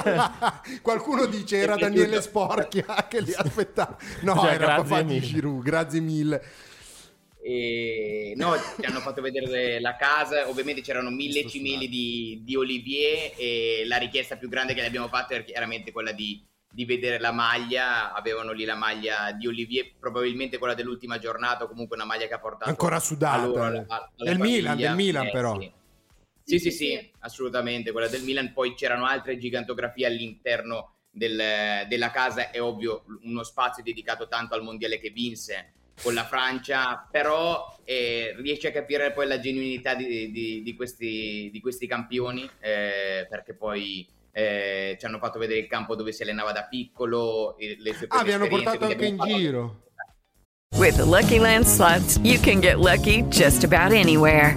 (laughs) Qualcuno dice era Daniele. Sporchia che li aspettava. (laughs) No, Cioè, era papà di mille. Giroud, grazie mille. E, no, ci hanno fatto vedere la casa, ovviamente c'erano mille cimeli di, di Olivier e la richiesta più grande che le abbiamo fatto era chiaramente quella di, di vedere la maglia, avevano lì la maglia di Olivier, probabilmente quella dell'ultima giornata o comunque una maglia che ha portato Ancora sudata. loro, alla- alla Del Milan, del Milan Eh, però. sì. Sì, sì, sì, assolutamente, quella del Milan. Poi c'erano altre gigantografie all'interno del- della casa, è ovvio, uno spazio dedicato tanto al mondiale che vinse con la Francia, però eh, riesci a capire poi la genuinità di, di- di questi, di questi campioni, eh, perché poi eh, ci hanno fatto vedere il campo dove si allenava da piccolo, e le sue Ah, vi hanno esperienze, portato anche in fatto- giro. With the Lucky Land slots, you can get lucky just about anywhere.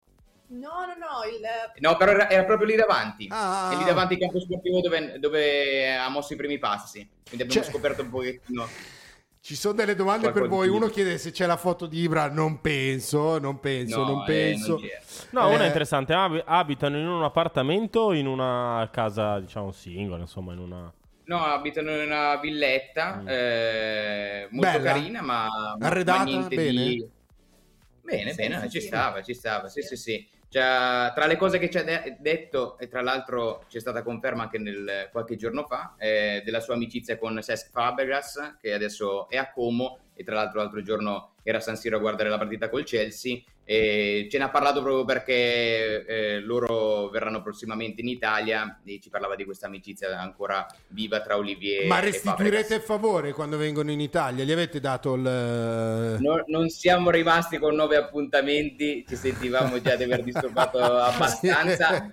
No, no, no, il... No, però era, era proprio lì davanti. Ah. È lì davanti al campo sportivo dove, dove ha mosso i primi passi. Quindi abbiamo Cioè- scoperto un pochettino. Ci sono delle domande per voi. Uno chiede se c'è la foto di Ibra. Non penso, non penso, No, non eh, penso. non. No, una Eh, è interessante. Ab- abitano in un appartamento o in una casa, diciamo, singola, insomma, in una... No, abitano in una villetta eh, molto Mm. Bella? carina, ma, ma Arredata niente bene? di... Bene, Sì, bene, sì, ci sì. stava, ci stava, sì, sì, sì. Cioè, tra le cose che ci ha de- detto, e tra l'altro c'è stata conferma anche nel, qualche giorno fa, eh, della sua amicizia con Cesc Fabregas, che adesso è a Como, e tra l'altro l'altro giorno era a San Siro a guardare la partita col Chelsea, e ce ne ha parlato proprio perché eh, loro verranno prossimamente in Italia, e ci parlava di questa amicizia ancora viva tra Olivier Ma e Fabregas. restituirete il favore quando vengono in Italia? Gli avete dato il. No- non siamo rimasti con nove appuntamenti, ci sentivamo già di aver disturbato (laughs) abbastanza.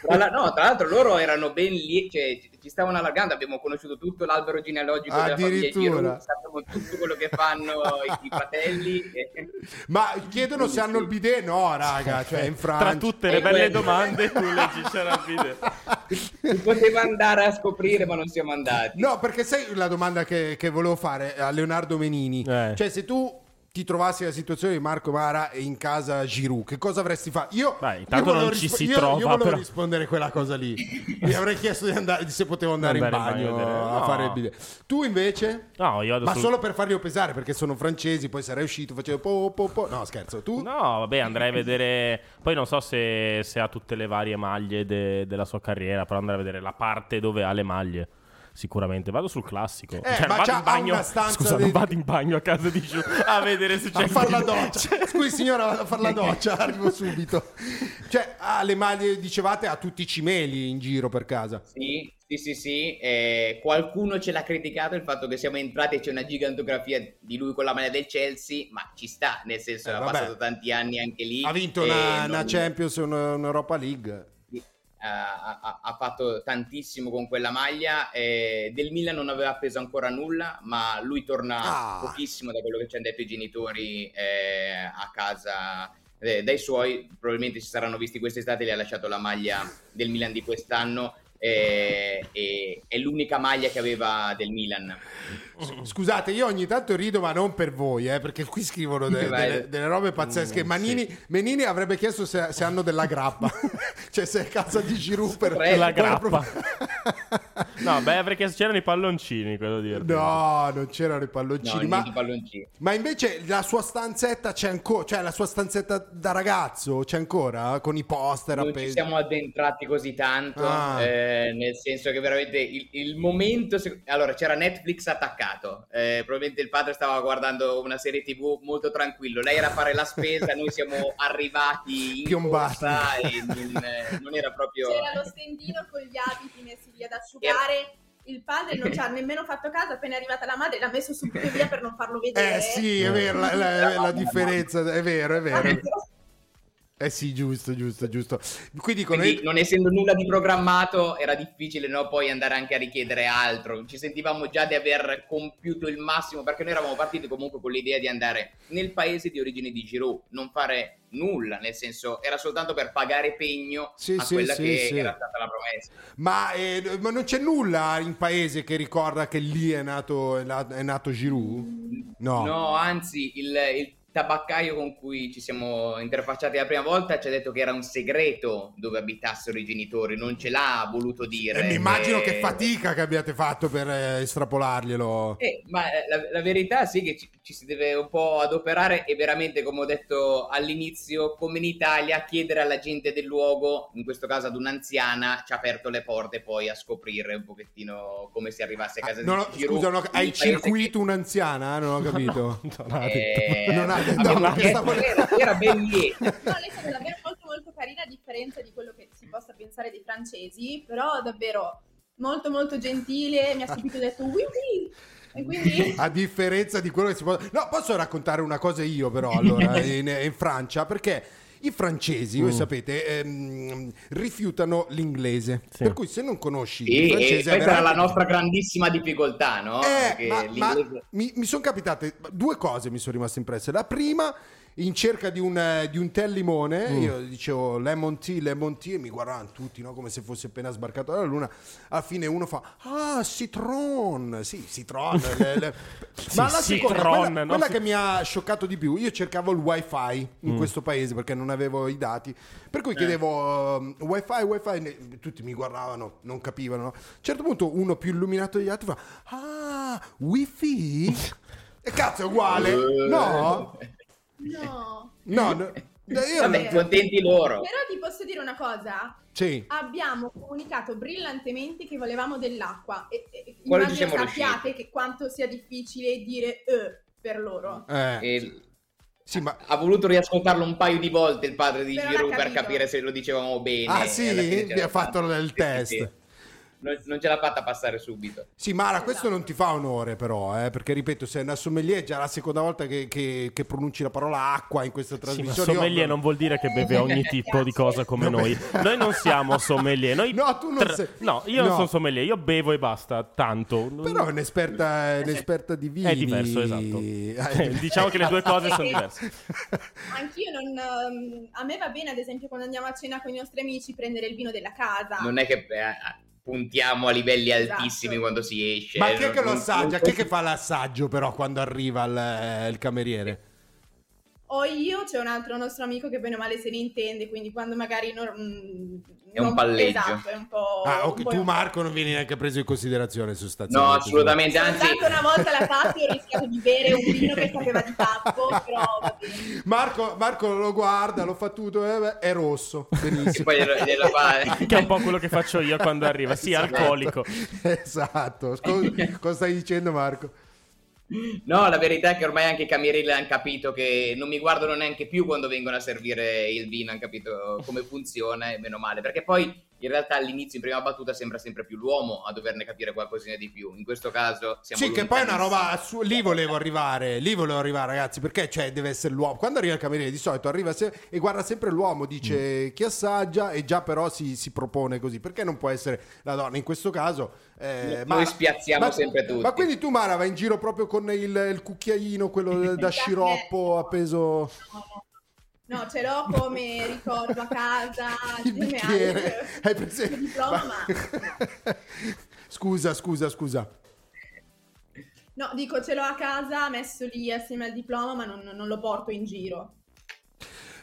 Tra, la- no, tra l'altro loro erano ben lì, cioè, ci- stavano allargando, abbiamo conosciuto tutto l'albero genealogico della famiglia Addirittura. Giroud, sappiamo tutto quello che fanno i, i fratelli. e- (laughs) Ma chiedono se hanno il bidet? No, raga, cioè in Francia. Tra tutte le E belle quello. domande, tu leggi c'era il video. Si poteva andare a scoprire, ma non siamo andati. No, perché sai la domanda che, che volevo fare a Leonardo Menini? Eh. Cioè, se tu ti trovassi nella situazione di Marco Mara e in casa Giroud, che cosa avresti fatto? Io, Beh, io intanto volevo non ci rispo- si io, trova, io volevo però. rispondere quella cosa lì. (laughs) Mi avrei chiesto di andare, se potevo andare, Andare in in bagno bagno a No. fare il bidet. Tu invece? No, io Ma sul- solo per farli pesare perché sono francesi, poi sarei uscito, facevo po po po. No, scherzo, tu? No, vabbè, andrei a vedere. Poi non so se, se ha tutte le varie maglie de- della sua carriera, però andrei a vedere la parte dove ha le maglie. Sicuramente vado sul classico. Eh, Cioè, ma vado in bagno. Scusa, di- non vado in bagno a casa di Giù a vedere se c'è a il fare la doccia. Scusi signora, vado a fare la (laughs) doccia, arrivo subito. Cioè, ha le maglie, dicevate, ha tutti i cimeli in giro per casa. Sì, sì, sì, sì. eh, qualcuno ce l'ha criticato il fatto che siamo entrati e c'è una gigantografia di lui con la maglia del Chelsea, ma ci sta, nel senso Eh, ha passato tanti anni anche lì. Ha vinto una, non- una Champions e un'Europa League. Ha, ha- ha fatto tantissimo con quella maglia. eh, del Milan non aveva appeso ancora nulla, ma lui torna Ah. pochissimo da quello che ci hanno detto i genitori eh, a casa eh, dai suoi. Probabilmente si saranno visti quest'estate, gli ha lasciato la maglia del Milan di quest'anno. Eh, e è l'unica maglia che aveva del Milan. Scusate, io ogni tanto rido, ma non per voi, eh, perché qui scrivono de- delle, delle robe pazzesche. Mm, Manini, Menini avrebbe chiesto se, se hanno della grappa, (laughs) cioè se è casa di Giroud per La grappa. (laughs) no, beh, perché c'erano i palloncini, quello dire. No, non c'erano i palloncini. No, ma, palloncini. ma invece la sua stanzetta c'è ancora, cioè la sua stanzetta da ragazzo c'è ancora con i poster non ci appesi. siamo addentrati così tanto, Ah. eh, nel senso che veramente il, il momento... se- Allora, c'era Netflix attaccato, eh, probabilmente il padre stava guardando una serie tv molto tranquillo, lei era a fare la spesa, noi siamo (laughs) arrivati in Piombati. corsa e non, eh, non era proprio... C'era lo stendino con gli abiti messi lì ad asciugare. Il padre non ci ha nemmeno fatto caso, appena è arrivata la madre l'ha messo subito via per non farlo vedere. Eh sì, è vero, la, la- la (laughs) differenza, è vero, è vero. Eh sì, giusto, giusto, giusto. Qui dicono... Quindi, non essendo nulla di programmato, era difficile no, poi andare anche a richiedere altro. Ci sentivamo già di aver compiuto il massimo, perché noi eravamo partiti comunque con l'idea di andare nel paese di origine di Giroud, non fare nulla, nel senso era soltanto per pagare pegno Sì, a sì, quella sì, che era stata la promessa. Ma, eh, ma non c'è nulla in paese che ricorda che lì è nato, è na- è nato Giroud? No. No, anzi, il, il tabaccaio con cui ci siamo interfacciati la prima volta ci ha detto che era un segreto dove abitassero i genitori, non ce l'ha voluto dire. E mi immagino Eh, che fatica che abbiate fatto per eh, estrapolarglielo. Eh, ma eh, la, la verità sì che ci, ci si deve un po' adoperare e veramente, come ho detto all'inizio, come in Italia, chiedere alla gente del luogo, in questo caso ad un'anziana, ci ha aperto le porte poi a scoprire un pochettino come si arrivasse a casa Non ho- di Giroud. scusa, no, hai circuito un'anziana? Non ho capito. Eh, (laughs) Non ha detto (laughs) abbiamo perché (laughs) stavo- era, era ben lieto. No, lei è stata davvero molto molto carina a differenza di quello che si possa pensare dei francesi, però davvero molto molto gentile, mi ha subito detto oui oui. Quindi (laughs) A differenza di quello che si può... No, posso raccontare una cosa io però allora (laughs) in, in Francia perché i francesi, voi Mm. sapete, ehm, rifiutano l'inglese. Per cui se non conosci Sì, il francese... questa è era la veramente- nostra grandissima difficoltà, no? Eh, ma, ma mi, mi sono capitate due cose mi sono rimaste impresse. La prima, in cerca di un, eh, di un tè limone, Mm. io dicevo lemon tea, lemon tea, e mi guardavano tutti no? come se fosse appena sbarcato dalla luna. Alla fine uno fa, ah, citron, sì, citron. le- le- (laughs) Sì, Ma la seconda, citron, quella, no? quella che mi ha scioccato di più, io cercavo il wifi in Mm. questo paese perché non avevo i dati, per cui Eh. chiedevo um, wifi, wifi, tutti mi guardavano, non capivano. no? A un certo punto uno più illuminato degli altri fa, ah, wifi? (laughs) E cazzo è uguale? No? (laughs) no. No, no. (laughs) Io Vabbè, non- contenti loro. Però ti posso dire una cosa? Sì. Abbiamo comunicato brillantemente che volevamo dell'acqua e, e immagino siamo sappiate che quanto sia difficile dire eh per loro. Eh. E Sì, ma... Ha voluto riascoltarlo un paio di volte il padre di Però Giroud per capire se lo dicevamo bene. Ah sì? l'ha ha fatto il test. sì, sì. Non, non ce l'ha fatta passare subito. Sì, Mara, questo non ti fa onore però, eh, perché ripeto, sei una sommelier, è già la seconda volta che, che- che pronunci la parola acqua in questa Sì, ma trasmissione. sommelier Io- non vuol dire che beve (laughs) ogni tipo di cosa come noi. Noi non siamo sommelier. Noi No, tu non tra- sei- No, io non No. sono sommelier, io bevo e basta, tanto. Però è un'esperta, è un'esperta di vini. È diverso, esatto. (laughs) Eh, diciamo che le due cose sono diverse. (laughs) Anch'io non. ehm, a me va bene, ad esempio, quando andiamo a cena con i nostri amici, prendere il vino della casa. Non è che eh, puntiamo a livelli Esatto. altissimi quando si esce. Ma chi è che lo assaggia? non- Chi è che fa l'assaggio però quando arriva il, il cameriere? O io, c'è un altro nostro amico che bene o male se ne intende, quindi quando magari non, mm, È un non- palleggio. Esatto, è un po'... Ah, ok, un po' tu Marco non vieni neanche preso in considerazione No, sostanzialmente. assolutamente, anzi, Soltanto una volta la fatti ho rischiato di bere un vino che sapeva di tappo, però. Marco, Marco lo guarda, lo fa tutto, eh, è rosso. Benissimo. poi glielo, glielo fa... (laughs) Che è un po' quello che faccio io quando arriva. Sì, (laughs) Esatto. alcolico. Esatto. Cosa stai dicendo Marco? No, la verità è che ormai anche i camerieri hanno capito che non mi guardano neanche più quando vengono a servire il vino, hanno capito come funziona e meno male, perché poi in realtà all'inizio in prima battuta sembra sempre più l'uomo a doverne capire qualcosina di più. In questo caso siamo Sì, che poi è una roba su- lì volevo arrivare, lì volevo arrivare, ragazzi, perché cioè deve essere l'uomo. Quando arriva il cameriere di solito arriva se- e guarda sempre l'uomo, Mm. dice chi assaggia e già però si, si propone così. Perché non può essere la donna? In questo caso eh, Noi spiazziamo sempre tutti. Ma quindi tu Mara vai in giro proprio con il, il cucchiaino, quello (laughs) da sciroppo appeso No, ce l'ho come ricordo a casa, (laughs) il insieme bicchiere. al- (laughs) Hai presente? il diploma, ma... (laughs) Scusa, scusa, scusa. No, dico, ce l'ho a casa, messo lì assieme al diploma, ma non, non lo porto in giro.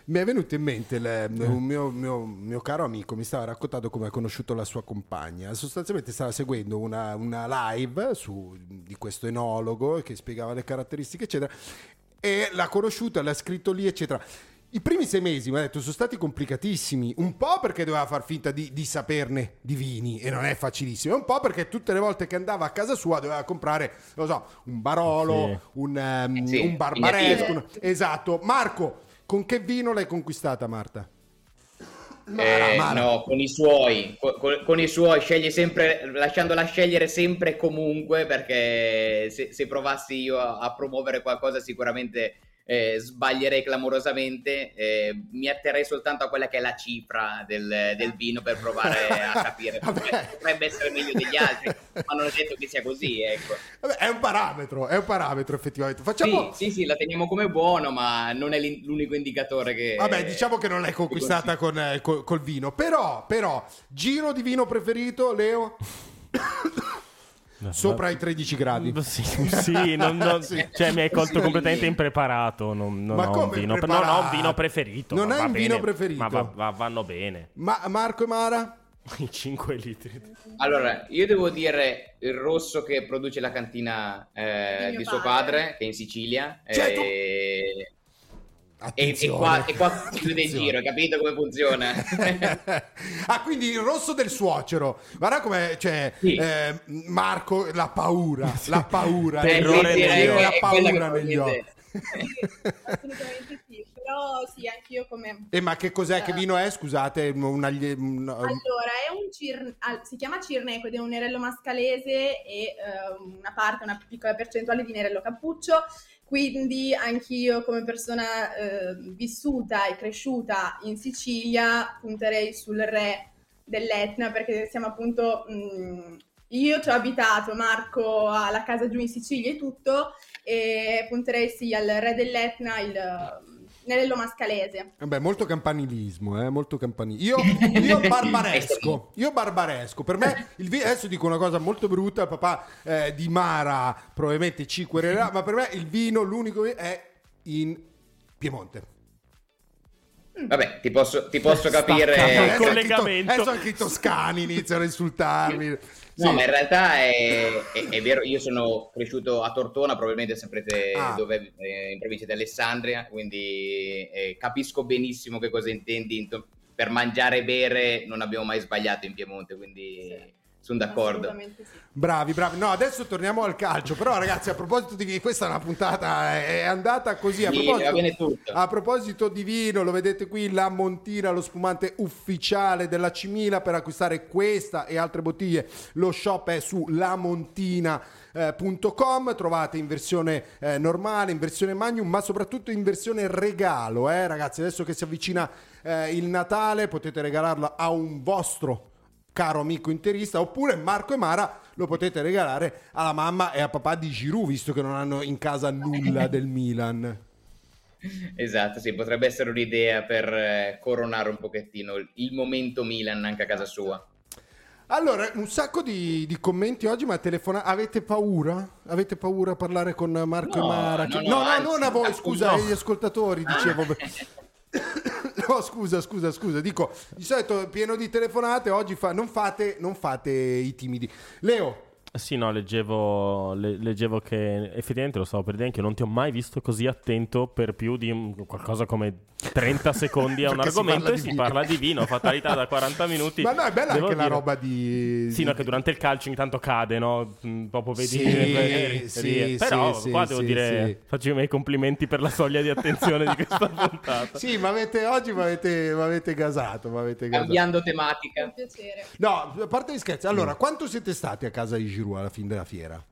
Mi è venuto in mente le- un mio, mio- mio caro amico, mi stava raccontando come ha conosciuto la sua compagna. Sostanzialmente stava seguendo una, una live su- di questo enologo che spiegava le caratteristiche, eccetera, e l'ha conosciuta, l'ha scritto lì, eccetera. I primi sei mesi, mi ha detto, sono stati complicatissimi, un po' perché doveva far finta di, di saperne di vini e non è facilissimo, e un po' perché tutte le volte che andava a casa sua doveva comprare, non so, un Barolo, Sì. un, Eh sì, un Barbaresco. un- Esatto. Marco, con che vino l'hai conquistata Marta? Eh, Mara. no, con i suoi, co- co- con, i suoi, sceglie sempre, lasciandola scegliere sempre e comunque, perché se, se provassi io a, a promuovere qualcosa sicuramente eh, sbaglierei clamorosamente, eh, mi atterrei soltanto a quella che è la cifra del, del vino per provare a (laughs) capire, potrebbe, potrebbe essere meglio degli altri, ma non è detto che sia così, ecco. Vabbè, è un parametro, è un parametro effettivamente. Facciamo... Sì, sì, sì, la teniamo come buono, ma non è l'unico indicatore che... Vabbè, diciamo che non l'hai conquistata con, eh, col, col vino, però, però, giro di vino preferito, Leo? (coughs) Sopra i 13 gradi. Sì, sì, non- non- (laughs) Sì. cioè mi hai colto Sì. completamente impreparato. Non, non Ma ho un come vino, non ho un vino preferito. Non ma hai un vino bene, preferito? Ma va- va- vanno bene. Ma Marco e Mara? (laughs) I 5 litri. Allora, io devo dire il rosso che produce la cantina eh, Di suo padre. padre, che è in Sicilia. Certo. E... E, e qua, e qua si chiude il Attenzione. giro, hai capito come funziona? (laughs) ah, quindi il rosso del suocero. Guarda come cioè, Sì. eh, Marco, la paura, la paura. Eh, il sì, rosso sì, è- la che paura negli occhi. (laughs) Assolutamente sì, però sì, anch'io come... E ma che cos'è? Che Eh. vino è? Scusate, una, un- Allora, è un cir- si chiama Cirneco ed è un nerello mascalese e eh, una parte, una piccola percentuale di nerello cappuccio. Quindi anch'io come persona eh, vissuta e cresciuta in Sicilia punterei sul re dell'Etna perché siamo appunto... mh, io ci ho abitato, Marco ha la casa giù in Sicilia e tutto, e punterei sì al re dell'Etna, il nerello mascalese. Vabbè, molto campanilismo, eh, molto campanilismo. Io, (laughs) io barbaresco, io barbaresco. Per me, il vi- adesso dico una cosa molto brutta, il papà eh, di Mara probabilmente ci quererà, ma per me il vino, l'unico è in Piemonte. Vabbè, ti posso, ti posso capire... Adesso anche i to- collegamento. Adesso anche i toscani iniziano a insultarmi. No, Sì. ma in realtà è, è- è vero, io sono cresciuto a Tortona, probabilmente saprete Ah. dove, eh, in provincia di Alessandria, quindi eh, capisco benissimo che cosa intendi. Int- Per mangiare e bere non abbiamo mai sbagliato in Piemonte, quindi sono d'accordo. Sì. Bravi, bravi. No, adesso torniamo al calcio. Però, ragazzi, a proposito di questa è una puntata, è andata così. A proposito, a proposito di vino, lo vedete qui, la Montina, lo spumante ufficiale della Cimila per acquistare questa e altre bottiglie. Lo shop è su lamontina.com. Trovate in versione eh, normale, in versione magnum, ma soprattutto in versione regalo. Eh, ragazzi, adesso che si avvicina eh, il Natale, potete regalarla a un vostro caro amico interista, oppure Marco e Mara lo potete regalare alla mamma e a papà di Giroud, visto che non hanno in casa nulla (laughs) del Milan. Esatto, sì, potrebbe essere un'idea per eh, coronare un pochettino il, momento Milan anche a casa sua. Allora, un sacco di, di commenti oggi, ma telefona- avete paura? Avete paura a parlare con Marco No, e Mara? no, Che- no, no, anzi, non a voi, scusa, No. agli ascoltatori, dicevo. (laughs) (coughs) No, scusa, scusa, scusa. Dico, di solito pieno di telefonate, oggi fa- non, fate, non fate i timidi. Leo, Sì, no, leggevo, le- leggevo che effettivamente lo stavo per dire anche io, non ti ho mai visto così attento per più di un- qualcosa come 30 (laughs) secondi a un si argomento parla e si vino. parla di vino, fatalità da 40 minuti. ma no, è bella Devo anche la dire- roba di... Sì, no, che durante il calcio intanto cade, no? Mm, Proprio vedi. Sì, (laughs) vedi- sì, vedi- Però sì, qua sì, devo sì, dire, sì. faccio i miei complimenti per la soglia di attenzione di questa (laughs) puntata. Sì, ma avete, oggi mi avete, gasato, m'avete gasato. Cambiando tematica. piacere. No, a parte gli scherzi, allora, quanto siete stati a casa di Giroud alla fine della fiera?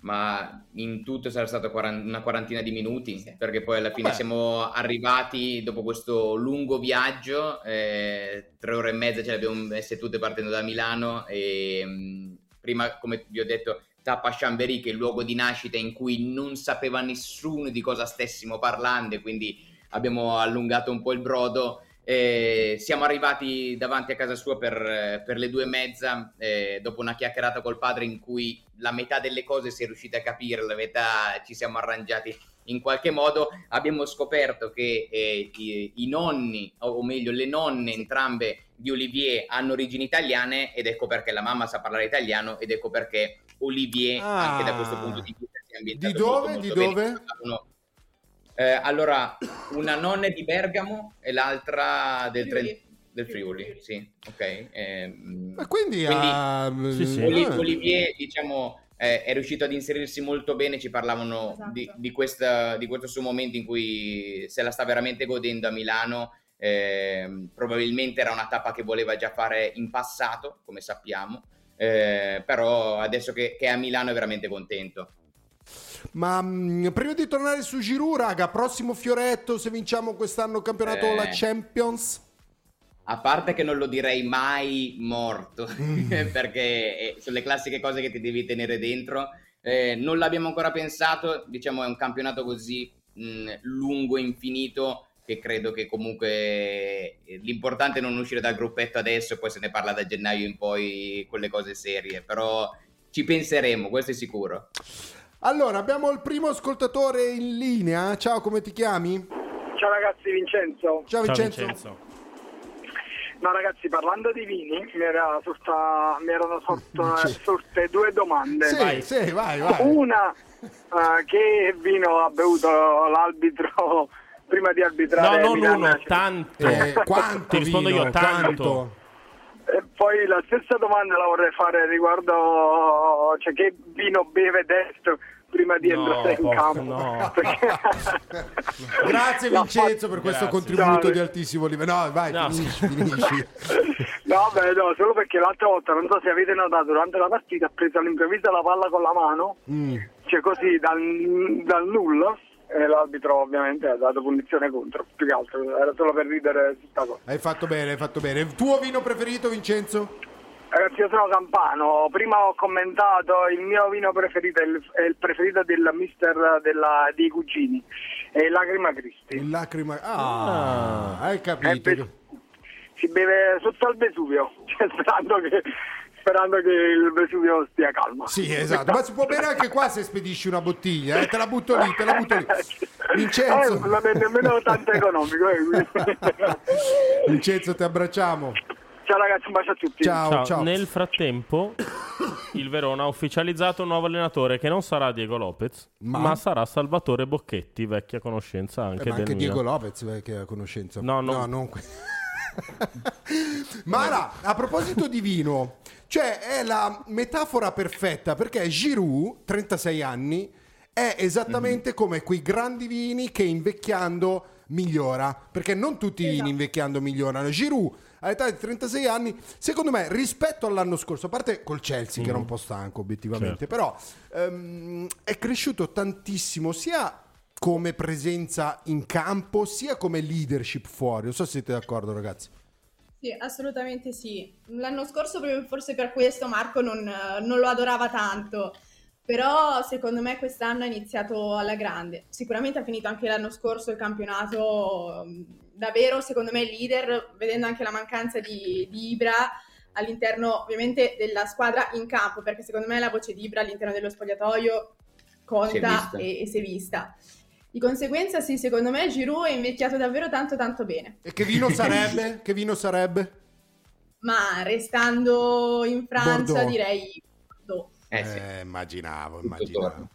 ma in tutto sarà stato quaran- una quarantina di minuti perché poi alla fine Vabbè. siamo arrivati dopo questo lungo viaggio eh, tre ore e mezza ce le abbiamo messe tutte partendo da Milano e mh, prima come vi ho detto tappa Chambéry che è il luogo di nascita in cui non sapeva nessuno di cosa stessimo parlando e quindi abbiamo allungato un po' il brodo eh, siamo arrivati davanti a casa sua per, eh, per le due e mezza, eh, dopo una chiacchierata col padre in cui la metà delle cose si è riusciti a capire, la metà ci siamo arrangiati in qualche modo. Abbiamo scoperto che eh, i, i nonni, o o meglio le nonne entrambe di Olivier hanno origini italiane ed ecco perché la mamma sa parlare italiano ed ecco perché Olivier Ah. anche da questo punto di vista si è ambientato Di dove? molto, molto Di bene. dove? Sono- eh, allora, una nonna è di Bergamo e l'altra del, Friuli. Tren- del Friuli, sì, ok. ehm, Ma quindi, ah, Sì, sì. Oli- Olivier, diciamo, eh, è riuscito ad inserirsi molto bene, ci parlavano Esatto. di, di questa- di questo suo momento in cui se la sta veramente godendo a Milano, ehm, probabilmente era una tappa che voleva già fare in passato, come sappiamo, eh, però adesso che, che è a Milano è veramente contento. Ma mh, prima di tornare su Giroud, raga, prossimo fioretto se vinciamo quest'anno il campionato Eh. la Champions? A parte che non lo direi mai morto, Mm. (laughs) perché eh, sono le classiche cose che ti devi tenere dentro. Eh, non l'abbiamo ancora pensato, diciamo è un campionato così mh, lungo e infinito che credo che comunque eh, l'importante è non uscire dal gruppetto adesso e poi se ne parla da gennaio in poi con le cose serie, però ci penseremo, questo è sicuro. Allora, abbiamo il primo ascoltatore in linea. Ciao, come ti chiami? Ciao ragazzi, Vincenzo. Ciao Vincenzo. No ragazzi, parlando di vini, mi, era sorta- mi erano sorte, (laughs) sorte due domande. Sì, sì, vai, vai. Una, eh, che vino ha bevuto l'arbitro prima di arbitrare? No, non Milan- uno, tanto. Eh, quanto Ti rispondo vino, io, tanto. quanto? E poi la stessa domanda la vorrei fare riguardo cioè, che vino beve destro prima di No, entrare in po- campo. no. (laughs) Perché- (laughs) Grazie Vincenzo per questo Grazie. contributo Ciao. di altissimo livello. No, vai, No, finisci, finisci. (laughs) No, beh, no, solo perché l'altra volta, non so se avete notato, durante la partita ha preso all'improvviso la palla con la mano, Mm. cioè così dal, dal nulla, e l'arbitro ovviamente ha dato punizione contro, più che altro, era solo per ridere su sta cosa. Hai fatto bene, hai fatto bene. Il tuo vino preferito, Vincenzo? Ragazzi, io sono campano, prima ho commentato il mio vino preferito, è il, è il preferito del mister della- dei cugini, è Lacrima Cristi. Il lacrima. Ah, hai capito. Beh, si beve sotto al Vesuvio, cioè, (laughs) sperando, che, sperando che il Vesuvio stia calmo. Sì, esatto. Ma si può bere anche qua se spedisci una bottiglia. eh. Te la butto lì, te la butto lì. Vincenzo. Eh, non è nemmeno tanto economico. eh. (laughs) Vincenzo, ti abbracciamo. Ciao ragazzi, un bacio a tutti. Ciao, ciao. Nel frattempo, il Verona ha ufficializzato un nuovo allenatore che non sarà Diego Lopez, Ma? ma, sarà Salvatore Bocchetti, vecchia conoscenza anche Eh, ma del anche Milan. Diego Lopez, che ha conoscenza. No, no. non que- (laughs) Mara, a proposito di vino, cioè è la metafora perfetta perché Giroud, 36 anni, è esattamente come quei grandi vini che invecchiando migliora, perché non tutti i vini invecchiando migliorano. Giroud all'età di 36 anni, secondo me, rispetto all'anno scorso, a parte col Chelsea che era un po' stanco obiettivamente, Certo. però ehm, è cresciuto tantissimo sia come presenza in campo sia come leadership fuori. Non so se siete d'accordo, ragazzi. Sì, assolutamente sì. L'anno scorso, proprio forse per questo, Marco non, eh, non lo adorava tanto. Però secondo me quest'anno ha iniziato alla grande. Sicuramente ha finito anche l'anno scorso il campionato mm, davvero, secondo me, leader, vedendo anche la mancanza di, di Ibra, all'interno ovviamente della squadra in campo, perché secondo me la voce di Ibra all'interno dello spogliatoio Si conta vista. e, e si è vista. Di conseguenza sì, secondo me Giroud è invecchiato davvero tanto tanto bene. E che vino sarebbe? (laughs) che vino sarebbe? Ma restando in Francia Bordeaux. direi Bordeaux. Eh sì. immaginavo, Tutto immaginavo. torna.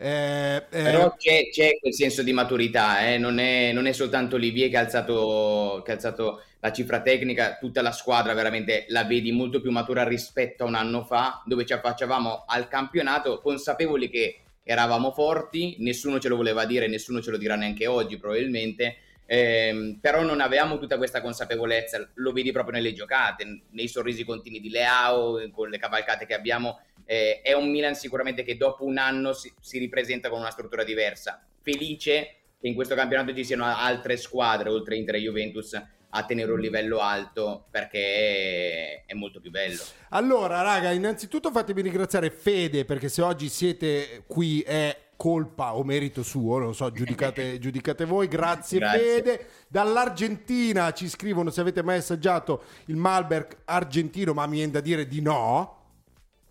Eh, eh, Però c'è, c'è quel senso di maturità, eh, non, è, non è soltanto Olivier che ha, alzato, che ha alzato la cifra tecnica, tutta la squadra veramente la vedi molto più matura rispetto a un anno fa, dove ci affacciavamo al campionato consapevoli che eravamo forti, nessuno ce lo voleva dire, nessuno ce lo dirà neanche oggi probabilmente, ehm, però non avevamo tutta questa consapevolezza, lo vedi proprio nelle giocate, nei sorrisi continui di Leao, con le cavalcate che abbiamo, eh, è un Milan sicuramente che dopo un anno si, si ripresenta con una struttura diversa. Felice che in questo campionato ci siano altre squadre, oltre Inter e Juventus, a tenere un livello alto perché è molto più bello. Allora, raga, innanzitutto fatemi ringraziare Fede perché se oggi siete qui è colpa o merito suo, non so, giudicate, (laughs) giudicate voi. Grazie, Grazie. Fede. Dall'Argentina ci scrivono se avete mai assaggiato il Malbec argentino, ma mi viene da dire di no.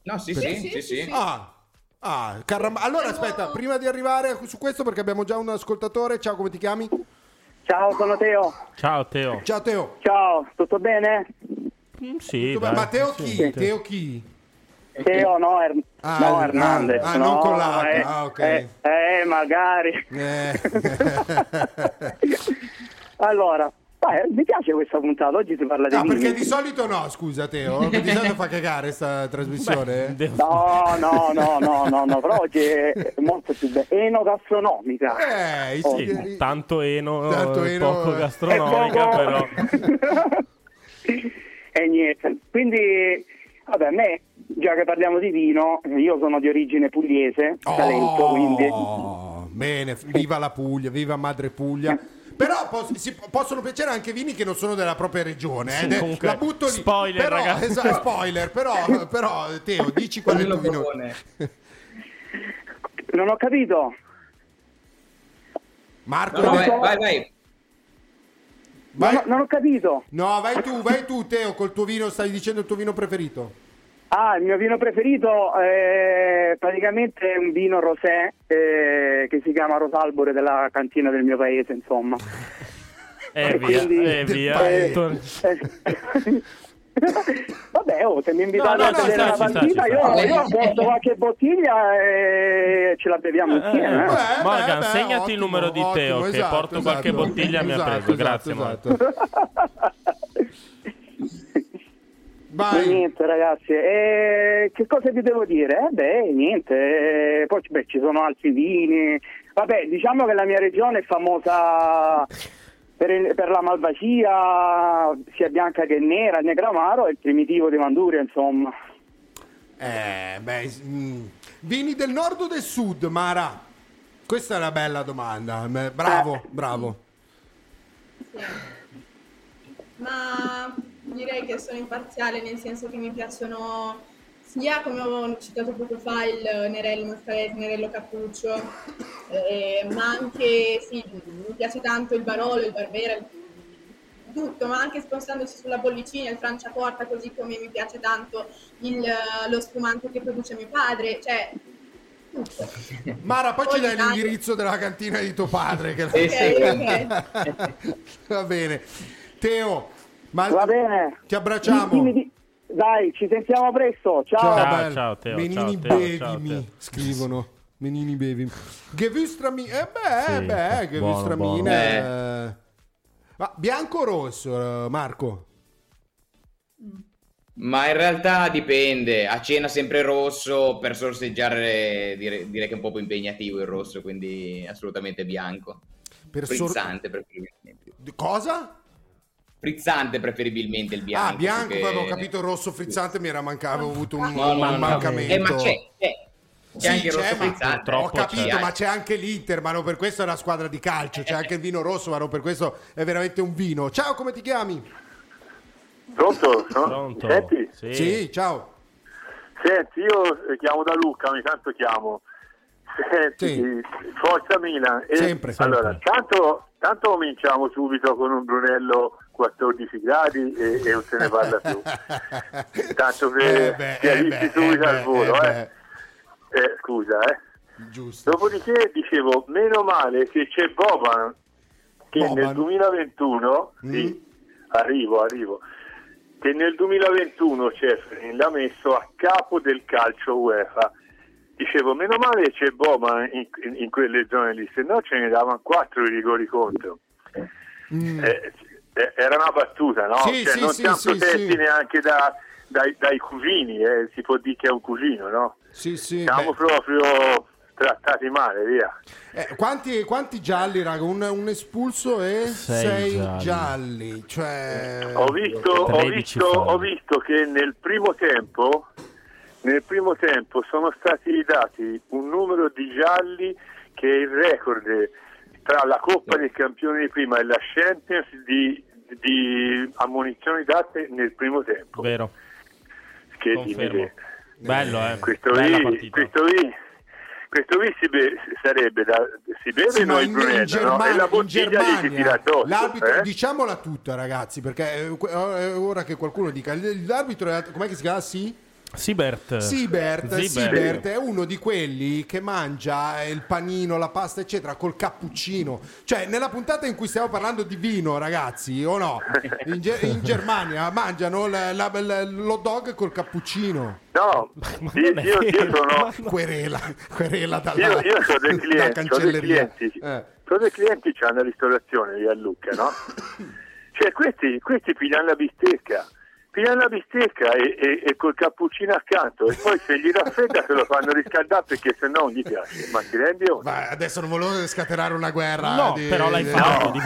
No, sì, Perché- sì, sì, sì. Ah, ah, caramba. Allora aspetta, prima di arrivare su questo perché abbiamo già un ascoltatore, ciao, come ti chiami? Ciao, sono Teo. Ciao Teo. Ciao Teo. Ciao, tutto bene? Sì, Tu- dai. ma Teo chi? sì. Teo chi? Teo, no, Er- Ah, no ah, Hernandez. ah, no, non con l'H, eh, ah, ok. Eh, eh, magari. Eh. (laughs) allora, eh, mi piace questa puntata, oggi si parla di No, vini. perché di solito no, scusa Teo, di solito fa cagare sta trasmissione. No, no, no, no, no, no, però oggi è molto più bella. Enogastronomica. Eh, Oh. Sì, tanto eno, Tanto eh, eno, poco eh. gastronomica, poco. però. (laughs) E niente, quindi, vabbè, a me, già che parliamo di vino, io sono di origine pugliese, Salento, quindi... Oh, bene, viva la Puglia, viva Madre Puglia. Però pos- si- possono piacere anche vini che non sono della propria regione. eh. Sì, De- comunque, la butto lì. spoiler, però, ragazzi. esatto, spoiler, però, però Teo, dici qual è il tuo vino. Non ho capito. Marco, No, no, vai- vai, vai, vai. vai- Non, ho- non ho capito. No, vai tu, vai tu Teo, col tuo vino, stai dicendo il tuo vino preferito. Ah, il mio vino preferito è praticamente un vino rosé eh, che si chiama Rosalbore della cantina del mio paese, insomma. E E via, quindi- e via. (laughs) Eh, eh, (laughs) Vabbè, oh, se mi invitate No, no, a vedere sta, una sta, partita, io, sta. io porto qualche bottiglia e ce la beviamo insieme. eh. Beh, Morgan, beh, segnati il ottimo, numero di ottimo, Teo, che esatto, porto qualche esatto. bottiglia mi ha Esatto, preso. esatto, Grazie, esatto. (laughs) Vai. niente ragazzi, e che cosa vi devo dire? Eh beh, niente, eh, poi beh, ci sono altri vini, vabbè diciamo che la mia regione è famosa per, il- per la malvasia, sia bianca che nera, il negramaro e il primitivo di Manduria insomma. Eh, beh, mm, vini del nord o del sud, Mara? Questa è una bella domanda. Eh, Bravo, bravo. Ma direi che sono imparziale nel senso che mi piacciono sia come ho citato poco fa il Nerello Mostrarese, Nerello Cappuccio, eh, ma anche sì, mi piace tanto il Barolo, il Barbera, il- tutto, ma anche spostandoci sulla bollicina, il Franciacorta, così come mi piace tanto il- lo spumante che produce mio padre, cioè tutto. Mara, poi ci dai tanto- l'indirizzo della cantina di tuo padre. Che Sì, sì. Ok, (laughs) Va bene. Teo, ma Va bene. ti abbracciamo. Dimmi di- Dai, ci sentiamo presto, ciao. Ciao, Ciao, ciao, Teo, Menini ciao, bevimi, ciao, Teo. scrivono. Menini bevimi. Gewürztrami. Eh beh, Sì, eh beh, Gewürztramine. buono, eh. Ma bianco o rosso, eh, Marco? Ma in realtà dipende, a cena sempre rosso, per sorseggiare dire- direi che è un po' più impegnativo il rosso, quindi assolutamente bianco. Per sor- Frizzante preferibilmente. Cosa? Frizzante preferibilmente il bianco. ah, bianco, perché- avevo capito rosso frizzante, mi era mancato, avevo avuto un, No, no, un no. mancamento. Eh, ma c'è, c'è. C'è Sì, anche il rosso c'è, ma- frizzante. Ho capito, c'è. ma c'è anche l'Inter, ma non per questo è una squadra di calcio. C'è anche il vino rosso, ma non per questo è veramente un vino. Ciao, come ti chiami? Pronto? Pronto? Senti? Sì. ciao. Senti, io eh, chiamo da Lucca, ogni tanto chiamo. Senti, Forza Milan. E Sempre, Allora, tanto, tanto cominciamo subito con un Brunello 14 gradi e, e non se ne parla più. (laughs) Tanto per Eh beh, chiarirsi eh subito eh al volo, eh eh. Eh, scusa, eh. Giusto. Dopodiché dicevo, meno male che c'è Boban che Boban. nel 2021, sì, arrivo, arrivo, che nel 2021 Ceferin l'ha messo a capo del calcio UEFA. Dicevo, meno male che c'è Boban in, in- in quelle zone lì, se no ce ne davano quattro i rigori contro. Eh, eh, era una battuta, no? Sì, Cioè, sì, non sì, siamo sì, protetti sì. neanche da- dai, dai cugini, eh, si può dire che è un cugino, no? Sì, sì. Siamo beh. proprio trattati male, via. Eh, quanti, quanti gialli, raga? Un, un espulso e Sei sei, gialli. gialli. Cioè... Ho visto, ho, 13 visto, ho visto che nel primo tempo nel primo tempo sono stati dati un numero di gialli che è il record tra la Coppa dei Campioni di prima e la Champions di, di ammonizioni date nel primo tempo. Vero. Che Confermo. Bello, eh. Questo lì, questo lì, questo lì si be- sarebbe da, si beve Sì, noi in, Brunello, in no? Germania, e la in bottiglia tira Germania addosso. l'arbitro, eh? diciamola tutta ragazzi, perché eh, que- eh, ora che qualcuno dica l'arbitro è, com'è che si chiama? Sì? Siebert. Siebert, Zibert. Siebert è uno di quelli che mangia il panino, la pasta, eccetera, col cappuccino. Cioè, nella puntata in cui stiamo parlando di vino, ragazzi, o no? In, Ge- in Germania mangiano la- la- la- l'hot dog col cappuccino. No, io, io- io sono... Querela, querela dalla, Io, io ho dei clienti, ho dei cancelleria. clienti, Eh. ho dei clienti che hanno la ristorazione lì a Lucca, no? (laughs) Cioè questi, questi pigliano la bistecca, pigliano la bistecca e, e- e col cappuccino accanto e poi se gli raffredda se lo fanno riscaldare perché se no non gli piace, ma ti rendi conto? Adesso non volevo scatenare una guerra. No, di- però l'hai fatto. no. di-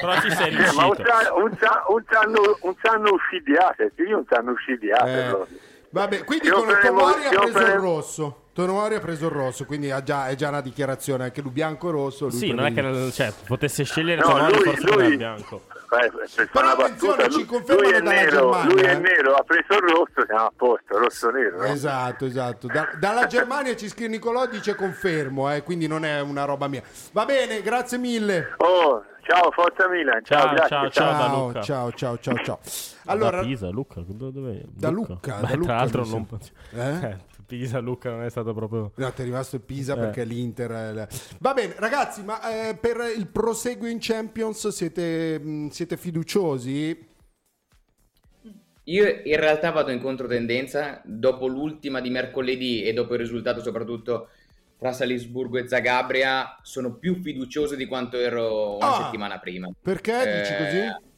Però ci sei Eh, ma un riuscito. sanno, un un sanno, un sanno uscidiate, sì, un sanno uscidiate Eh, proprio. Vabbè, qui Stiamo dicono prendendo- Tomori ha preso il prendendo- rosso. Tomori ha preso il rosso, quindi ha già- è già una dichiarazione. Anche lui bianco e rosso. lui Sì, non è che cioè, potesse scegliere No, lui- forse non lui- è bianco. Eh, per fare Però attenzione, battuta, ci lui, confermano lui è dalla nero, Germania, lui è eh. nero, ha preso il rosso, siamo a posto, rosso-nero. no? Esatto, esatto. Da- dalla Germania ci scrive Nicolò, dice confermo, eh, quindi non è una roba mia. Va bene, grazie mille. Oh, ciao, forza Milan, ciao, Ciao, ciao, ciao. ciao. da Lucca. ciao, ciao, ciao, ciao. Allora, da Pisa, Lucca, do- dove? Da Lucca, Beh, da Lucca, tra l'altro non. Eh? eh, Pisa, Lucca non è stato proprio No, ti è rimasto il Pisa Eh. perché l'Inter. è la- Va bene, ragazzi, ma eh, per il proseguo in Champions siete, mh, siete fiduciosi? Io in realtà vado in controtendenza dopo l'ultima di mercoledì e dopo il risultato soprattutto tra Salisburgo e Zagabria sono più fiducioso di quanto ero una Ah, settimana prima. Perché dici Eh, così?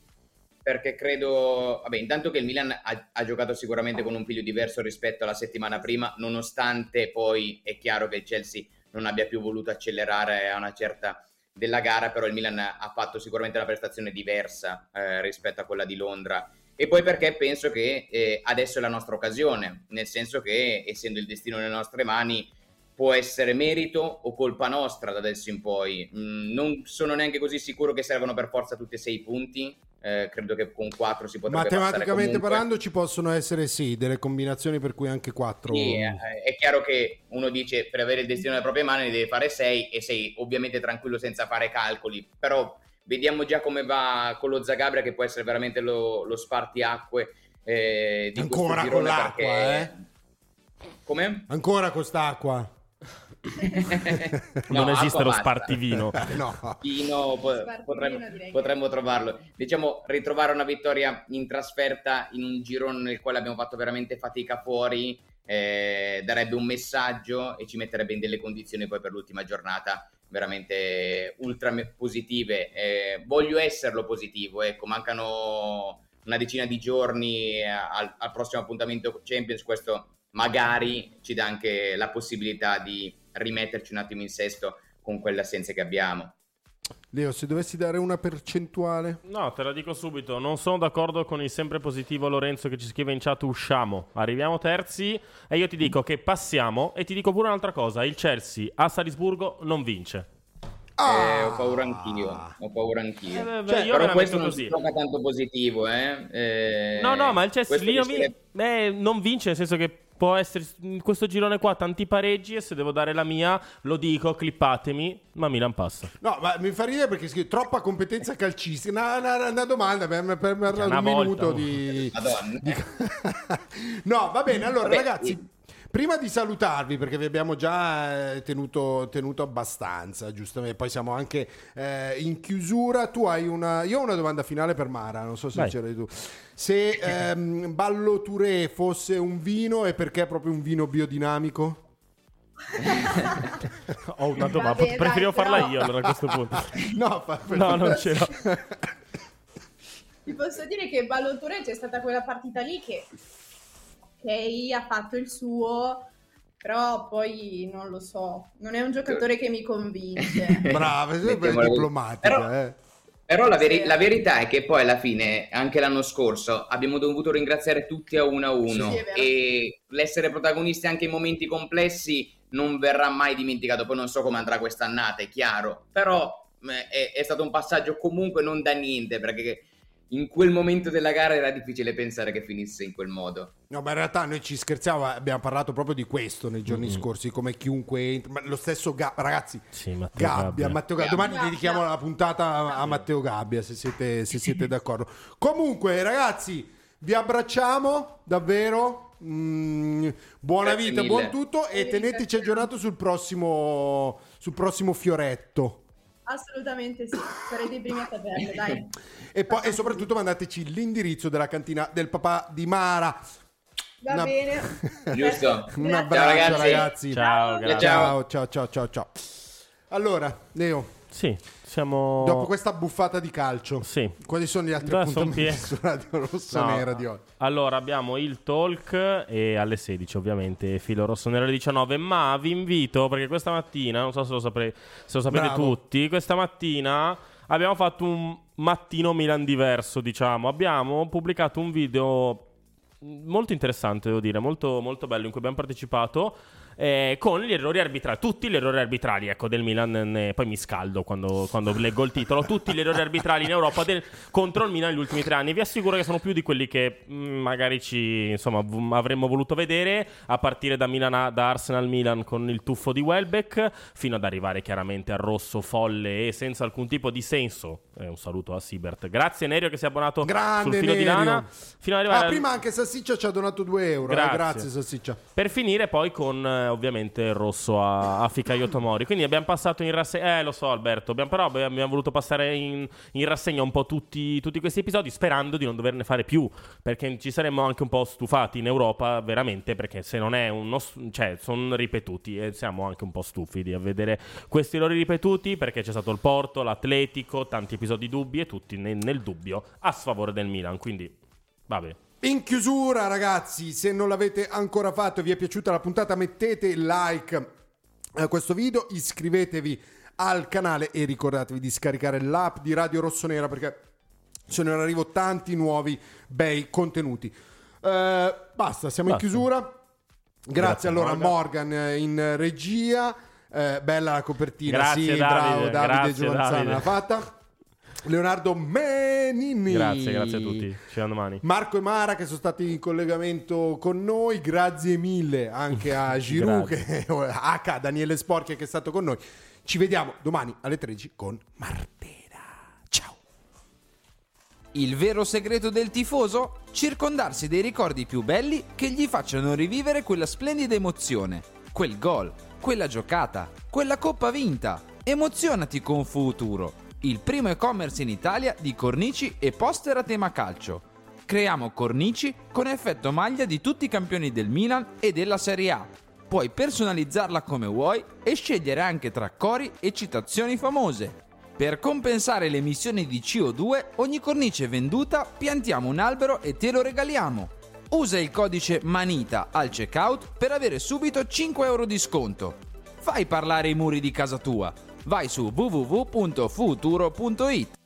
Perché credo, vabbè, intanto che il Milan ha, ha giocato sicuramente con un piglio diverso rispetto alla settimana prima, nonostante poi è chiaro che il Chelsea non abbia più voluto accelerare a una certa della gara, però il Milan ha fatto sicuramente una prestazione diversa eh, rispetto a quella di Londra. E poi perché penso che eh, adesso è la nostra occasione, nel senso che essendo il destino nelle nostre mani può essere merito o colpa nostra da adesso in poi. Mm, non sono neanche così sicuro che servano per forza tutti e sei punti. Eh, credo che con quattro si potrebbe Matematicamente parlando ci possono essere sì delle combinazioni per cui anche 4 Sì, eh, è chiaro che uno dice per avere il destino nelle proprie mani deve fare 6 e sei ovviamente tranquillo senza fare calcoli, però vediamo già come va con lo Zagabria che può essere veramente lo, lo spartiacque eh, di Ancora con l'acqua, perché... eh? Come? Ancora quest'acqua. (laughs) non No, esiste acqua lo spartivino. (laughs) no. Pino, po- potremmo, potremmo trovarlo. Diciamo, ritrovare una vittoria in trasferta in un girone nel quale abbiamo fatto veramente fatica fuori eh, darebbe un messaggio e ci metterebbe in delle condizioni poi per l'ultima giornata veramente ultra positive. Eh, voglio esserlo positivo, ecco, mancano una decina di giorni eh, al, al prossimo appuntamento Champions, questo magari ci dà anche la possibilità di rimetterci un attimo in sesto con quelle assenze che abbiamo. Leo, se dovessi dare una percentuale No, te la dico subito, non sono d'accordo con il sempre positivo Lorenzo che ci scrive in chat usciamo, arriviamo terzi e io ti dico che passiamo e ti dico pure un'altra cosa, il Chelsea a Salisburgo non vince. Eh, ho paura anch'io, ho paura anch'io. Eh, beh, Cioè, io però questo non così. si gioca tanto positivo, eh? Eh, No, no, ma il Chelsea lì vin- eh, non vince, nel senso che Può essere in questo girone qua tanti pareggi e se devo dare la mia lo dico, clippatemi, ma Milan passa. No, ma mi fa ridere perché scrive troppa competenza calcistica. Una, una- una domanda per, per, per una un volta, minuto oh. di... Madonna. (laughs) No, va bene, allora Vabbè, ragazzi... Prima di salutarvi, perché vi abbiamo già eh, tenuto, tenuto abbastanza, giustamente, poi siamo anche eh, in chiusura. Tu hai una. Io ho una domanda finale per Mara, non so se Vai. ce l'hai tu. Se ehm, Ballo Touré fosse un vino, e perché è proprio un vino biodinamico? (laughs) Ho una domanda, Vabbè, preferivo dai, farla però- io allora a questo punto. (laughs) No, fa- No, non (laughs) ce l'ho. Ti posso dire che Ballottore c'è stata quella partita lì che ok, ha fatto il suo, però poi non lo so, non è un giocatore che mi convince. Brava, sei sempre diplomatica. Però- eh. Però la, veri- Sì. la verità è che poi alla fine, anche l'anno scorso, abbiamo dovuto ringraziare tutti a uno a uno Sì, e l'essere protagonisti anche in momenti complessi non verrà mai dimenticato. Poi non so come andrà quest'annata, è chiaro, però eh, è, è stato un passaggio comunque non da niente perché in quel momento della gara era difficile pensare che finisse in quel modo. No, ma in realtà noi ci scherziamo, abbiamo parlato proprio di questo nei giorni Mm-hmm. scorsi, come chiunque entra, ma lo stesso Ga- ragazzi, Sì, Matteo Gabbia, Gabbia. Matteo Gabbia. Gabbia. Domani dedichiamo la puntata a, a Matteo Gabbia, se siete, se (laughs) siete d'accordo. Comunque, ragazzi, vi abbracciamo davvero. Mm, buona Grazie vita, mille. buon tutto e teneteci aggiornato sul prossimo, sul prossimo fioretto. Assolutamente sì, sarete i primi a saperlo, dai. E, poi, e soprattutto mandateci l'indirizzo della cantina del papà di Mara. Va Una- bene. (laughs) Giusto? Un Ciao, abbraccio ragazzi. ragazzi. Ciao, grazie. ciao, ciao, ciao, ciao, ciao. Allora, Leo, Sì, siamo... dopo questa buffata di calcio, Sì. quali sono gli altri son appuntamenti pie- (laughs) su Radio Rosso No. Nera di oggi? Allora abbiamo il talk e alle 16 ovviamente filo rosso nero alle 19 ma vi invito perché questa mattina non so se lo, sapre- se lo sapete Bravo. tutti questa mattina abbiamo fatto un mattino Milan diverso diciamo abbiamo pubblicato un video molto interessante devo dire molto, molto bello in cui abbiamo partecipato eh, con gli errori arbitrali tutti gli errori arbitrali ecco del Milan ne- poi mi scaldo quando, quando leggo il titolo tutti gli errori arbitrali in Europa del- contro il Milan negli ultimi tre anni vi assicuro che sono più di quelli che mm, magari ci insomma v- avremmo voluto vedere a partire da, Milan da Arsenal Milan con il tuffo di Welbeck fino ad arrivare chiaramente al rosso folle e senza alcun tipo di senso Eh, un saluto a Sibert grazie Nerio che si è abbonato Grande sul filo di Nerio. lana fino ad arrivare Ah, prima anche Sassiccia ci ha donato 2 euro. eh, Grazie. Grazie, Sassiccia. per finire poi con eh, ovviamente rosso a, a Fikayo Tomori. Quindi abbiamo passato in rassegna. Eh, lo so, Alberto. Abbiamo, però abbiamo voluto passare in, in rassegna un po' tutti, tutti questi episodi, sperando di non doverne fare più. Perché ci saremmo anche un po' stufati in Europa, veramente. Perché se non è uno. cioè, sono ripetuti. E siamo anche un po' stufi di vedere questi errori ripetuti. Perché c'è stato il Porto, l'Atletico, tanti episodi dubbi e tutti nel, nel dubbio a sfavore del Milan. Quindi, vabbè. In chiusura, ragazzi, se non l'avete ancora fatto e vi è piaciuta la puntata, mettete like a questo video, iscrivetevi al canale e ricordatevi di scaricare l'app di Radio Rossonera perché sono in arrivo tanti nuovi bei contenuti. Eh, basta, siamo in Basta. chiusura. Grazie, Grazie, allora Morgan. Morgan eh, in regia. Eh, bella la copertina, Grazie, sì, Davide, bravo Davide Giovanzana l'ha fatta. Leonardo Menini. Grazie, grazie a tutti. Ci vediamo domani. Marco e Mara che sono stati in collegamento con noi, grazie mille anche a (laughs) Giroud, che, H, Daniele Sporchi che è stato con noi. Ci vediamo domani alle 13 con Martena. Ciao. Il vero segreto del tifoso? Circondarsi dei ricordi più belli che gli facciano rivivere quella splendida emozione, quel gol, quella giocata, quella coppa vinta. Emozionati con Futuro, il primo e-commerce in Italia di cornici e poster a tema calcio. Creiamo cornici con effetto maglia di tutti i campioni del Milan e della Serie A. Puoi personalizzarla come vuoi e scegliere anche tra cori e citazioni famose. Per compensare le emissioni di CO2, ogni cornice venduta piantiamo un albero e te lo regaliamo. Usa il codice MANITA al checkout per avere subito 5 euro di sconto. Fai parlare i muri di casa tua. Vai su www.futuro.it.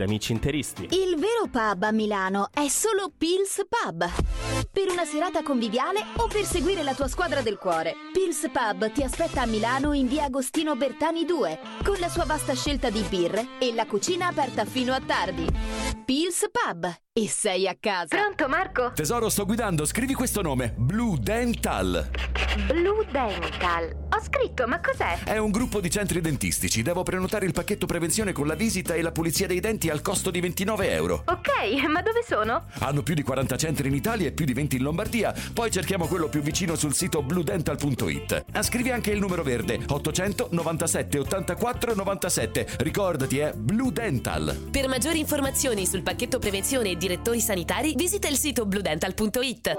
amici interisti. Il vero pub a Milano è solo Pils Pub. Per una serata conviviale o per seguire la tua squadra del cuore. Pils Pub ti aspetta a Milano in via Agostino Bertani 2, con la sua vasta scelta di birre e la cucina aperta fino a tardi. Pils Pub. E sei a casa. Pronto Marco? Tesoro, sto guidando, scrivi questo nome: Blue Dental. Blue Dental. Ho scritto, ma cos'è? È un gruppo di centri dentistici. Devo prenotare il pacchetto prevenzione con la visita e la pulizia dei denti al costo di 29 euro. Ok, (laughs) ma dove sono? Hanno più di 40 centri in Italia e più di 20 in Lombardia. Poi cerchiamo quello più vicino sul sito bludental.it. Scrivi anche il numero verde 800 97 84 97. Ricordati, è Blue Dental. Per maggiori informazioni sul pacchetto prevenzione direttori sanitari, visita il sito bludental.it.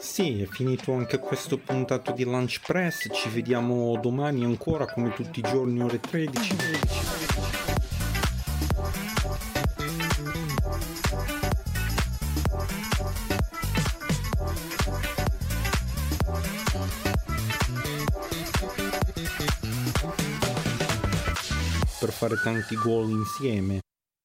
Sì, è finito anche questo puntato di Lunch Press. Ci vediamo domani ancora come tutti i giorni ore 13. Per fare tanti gol insieme.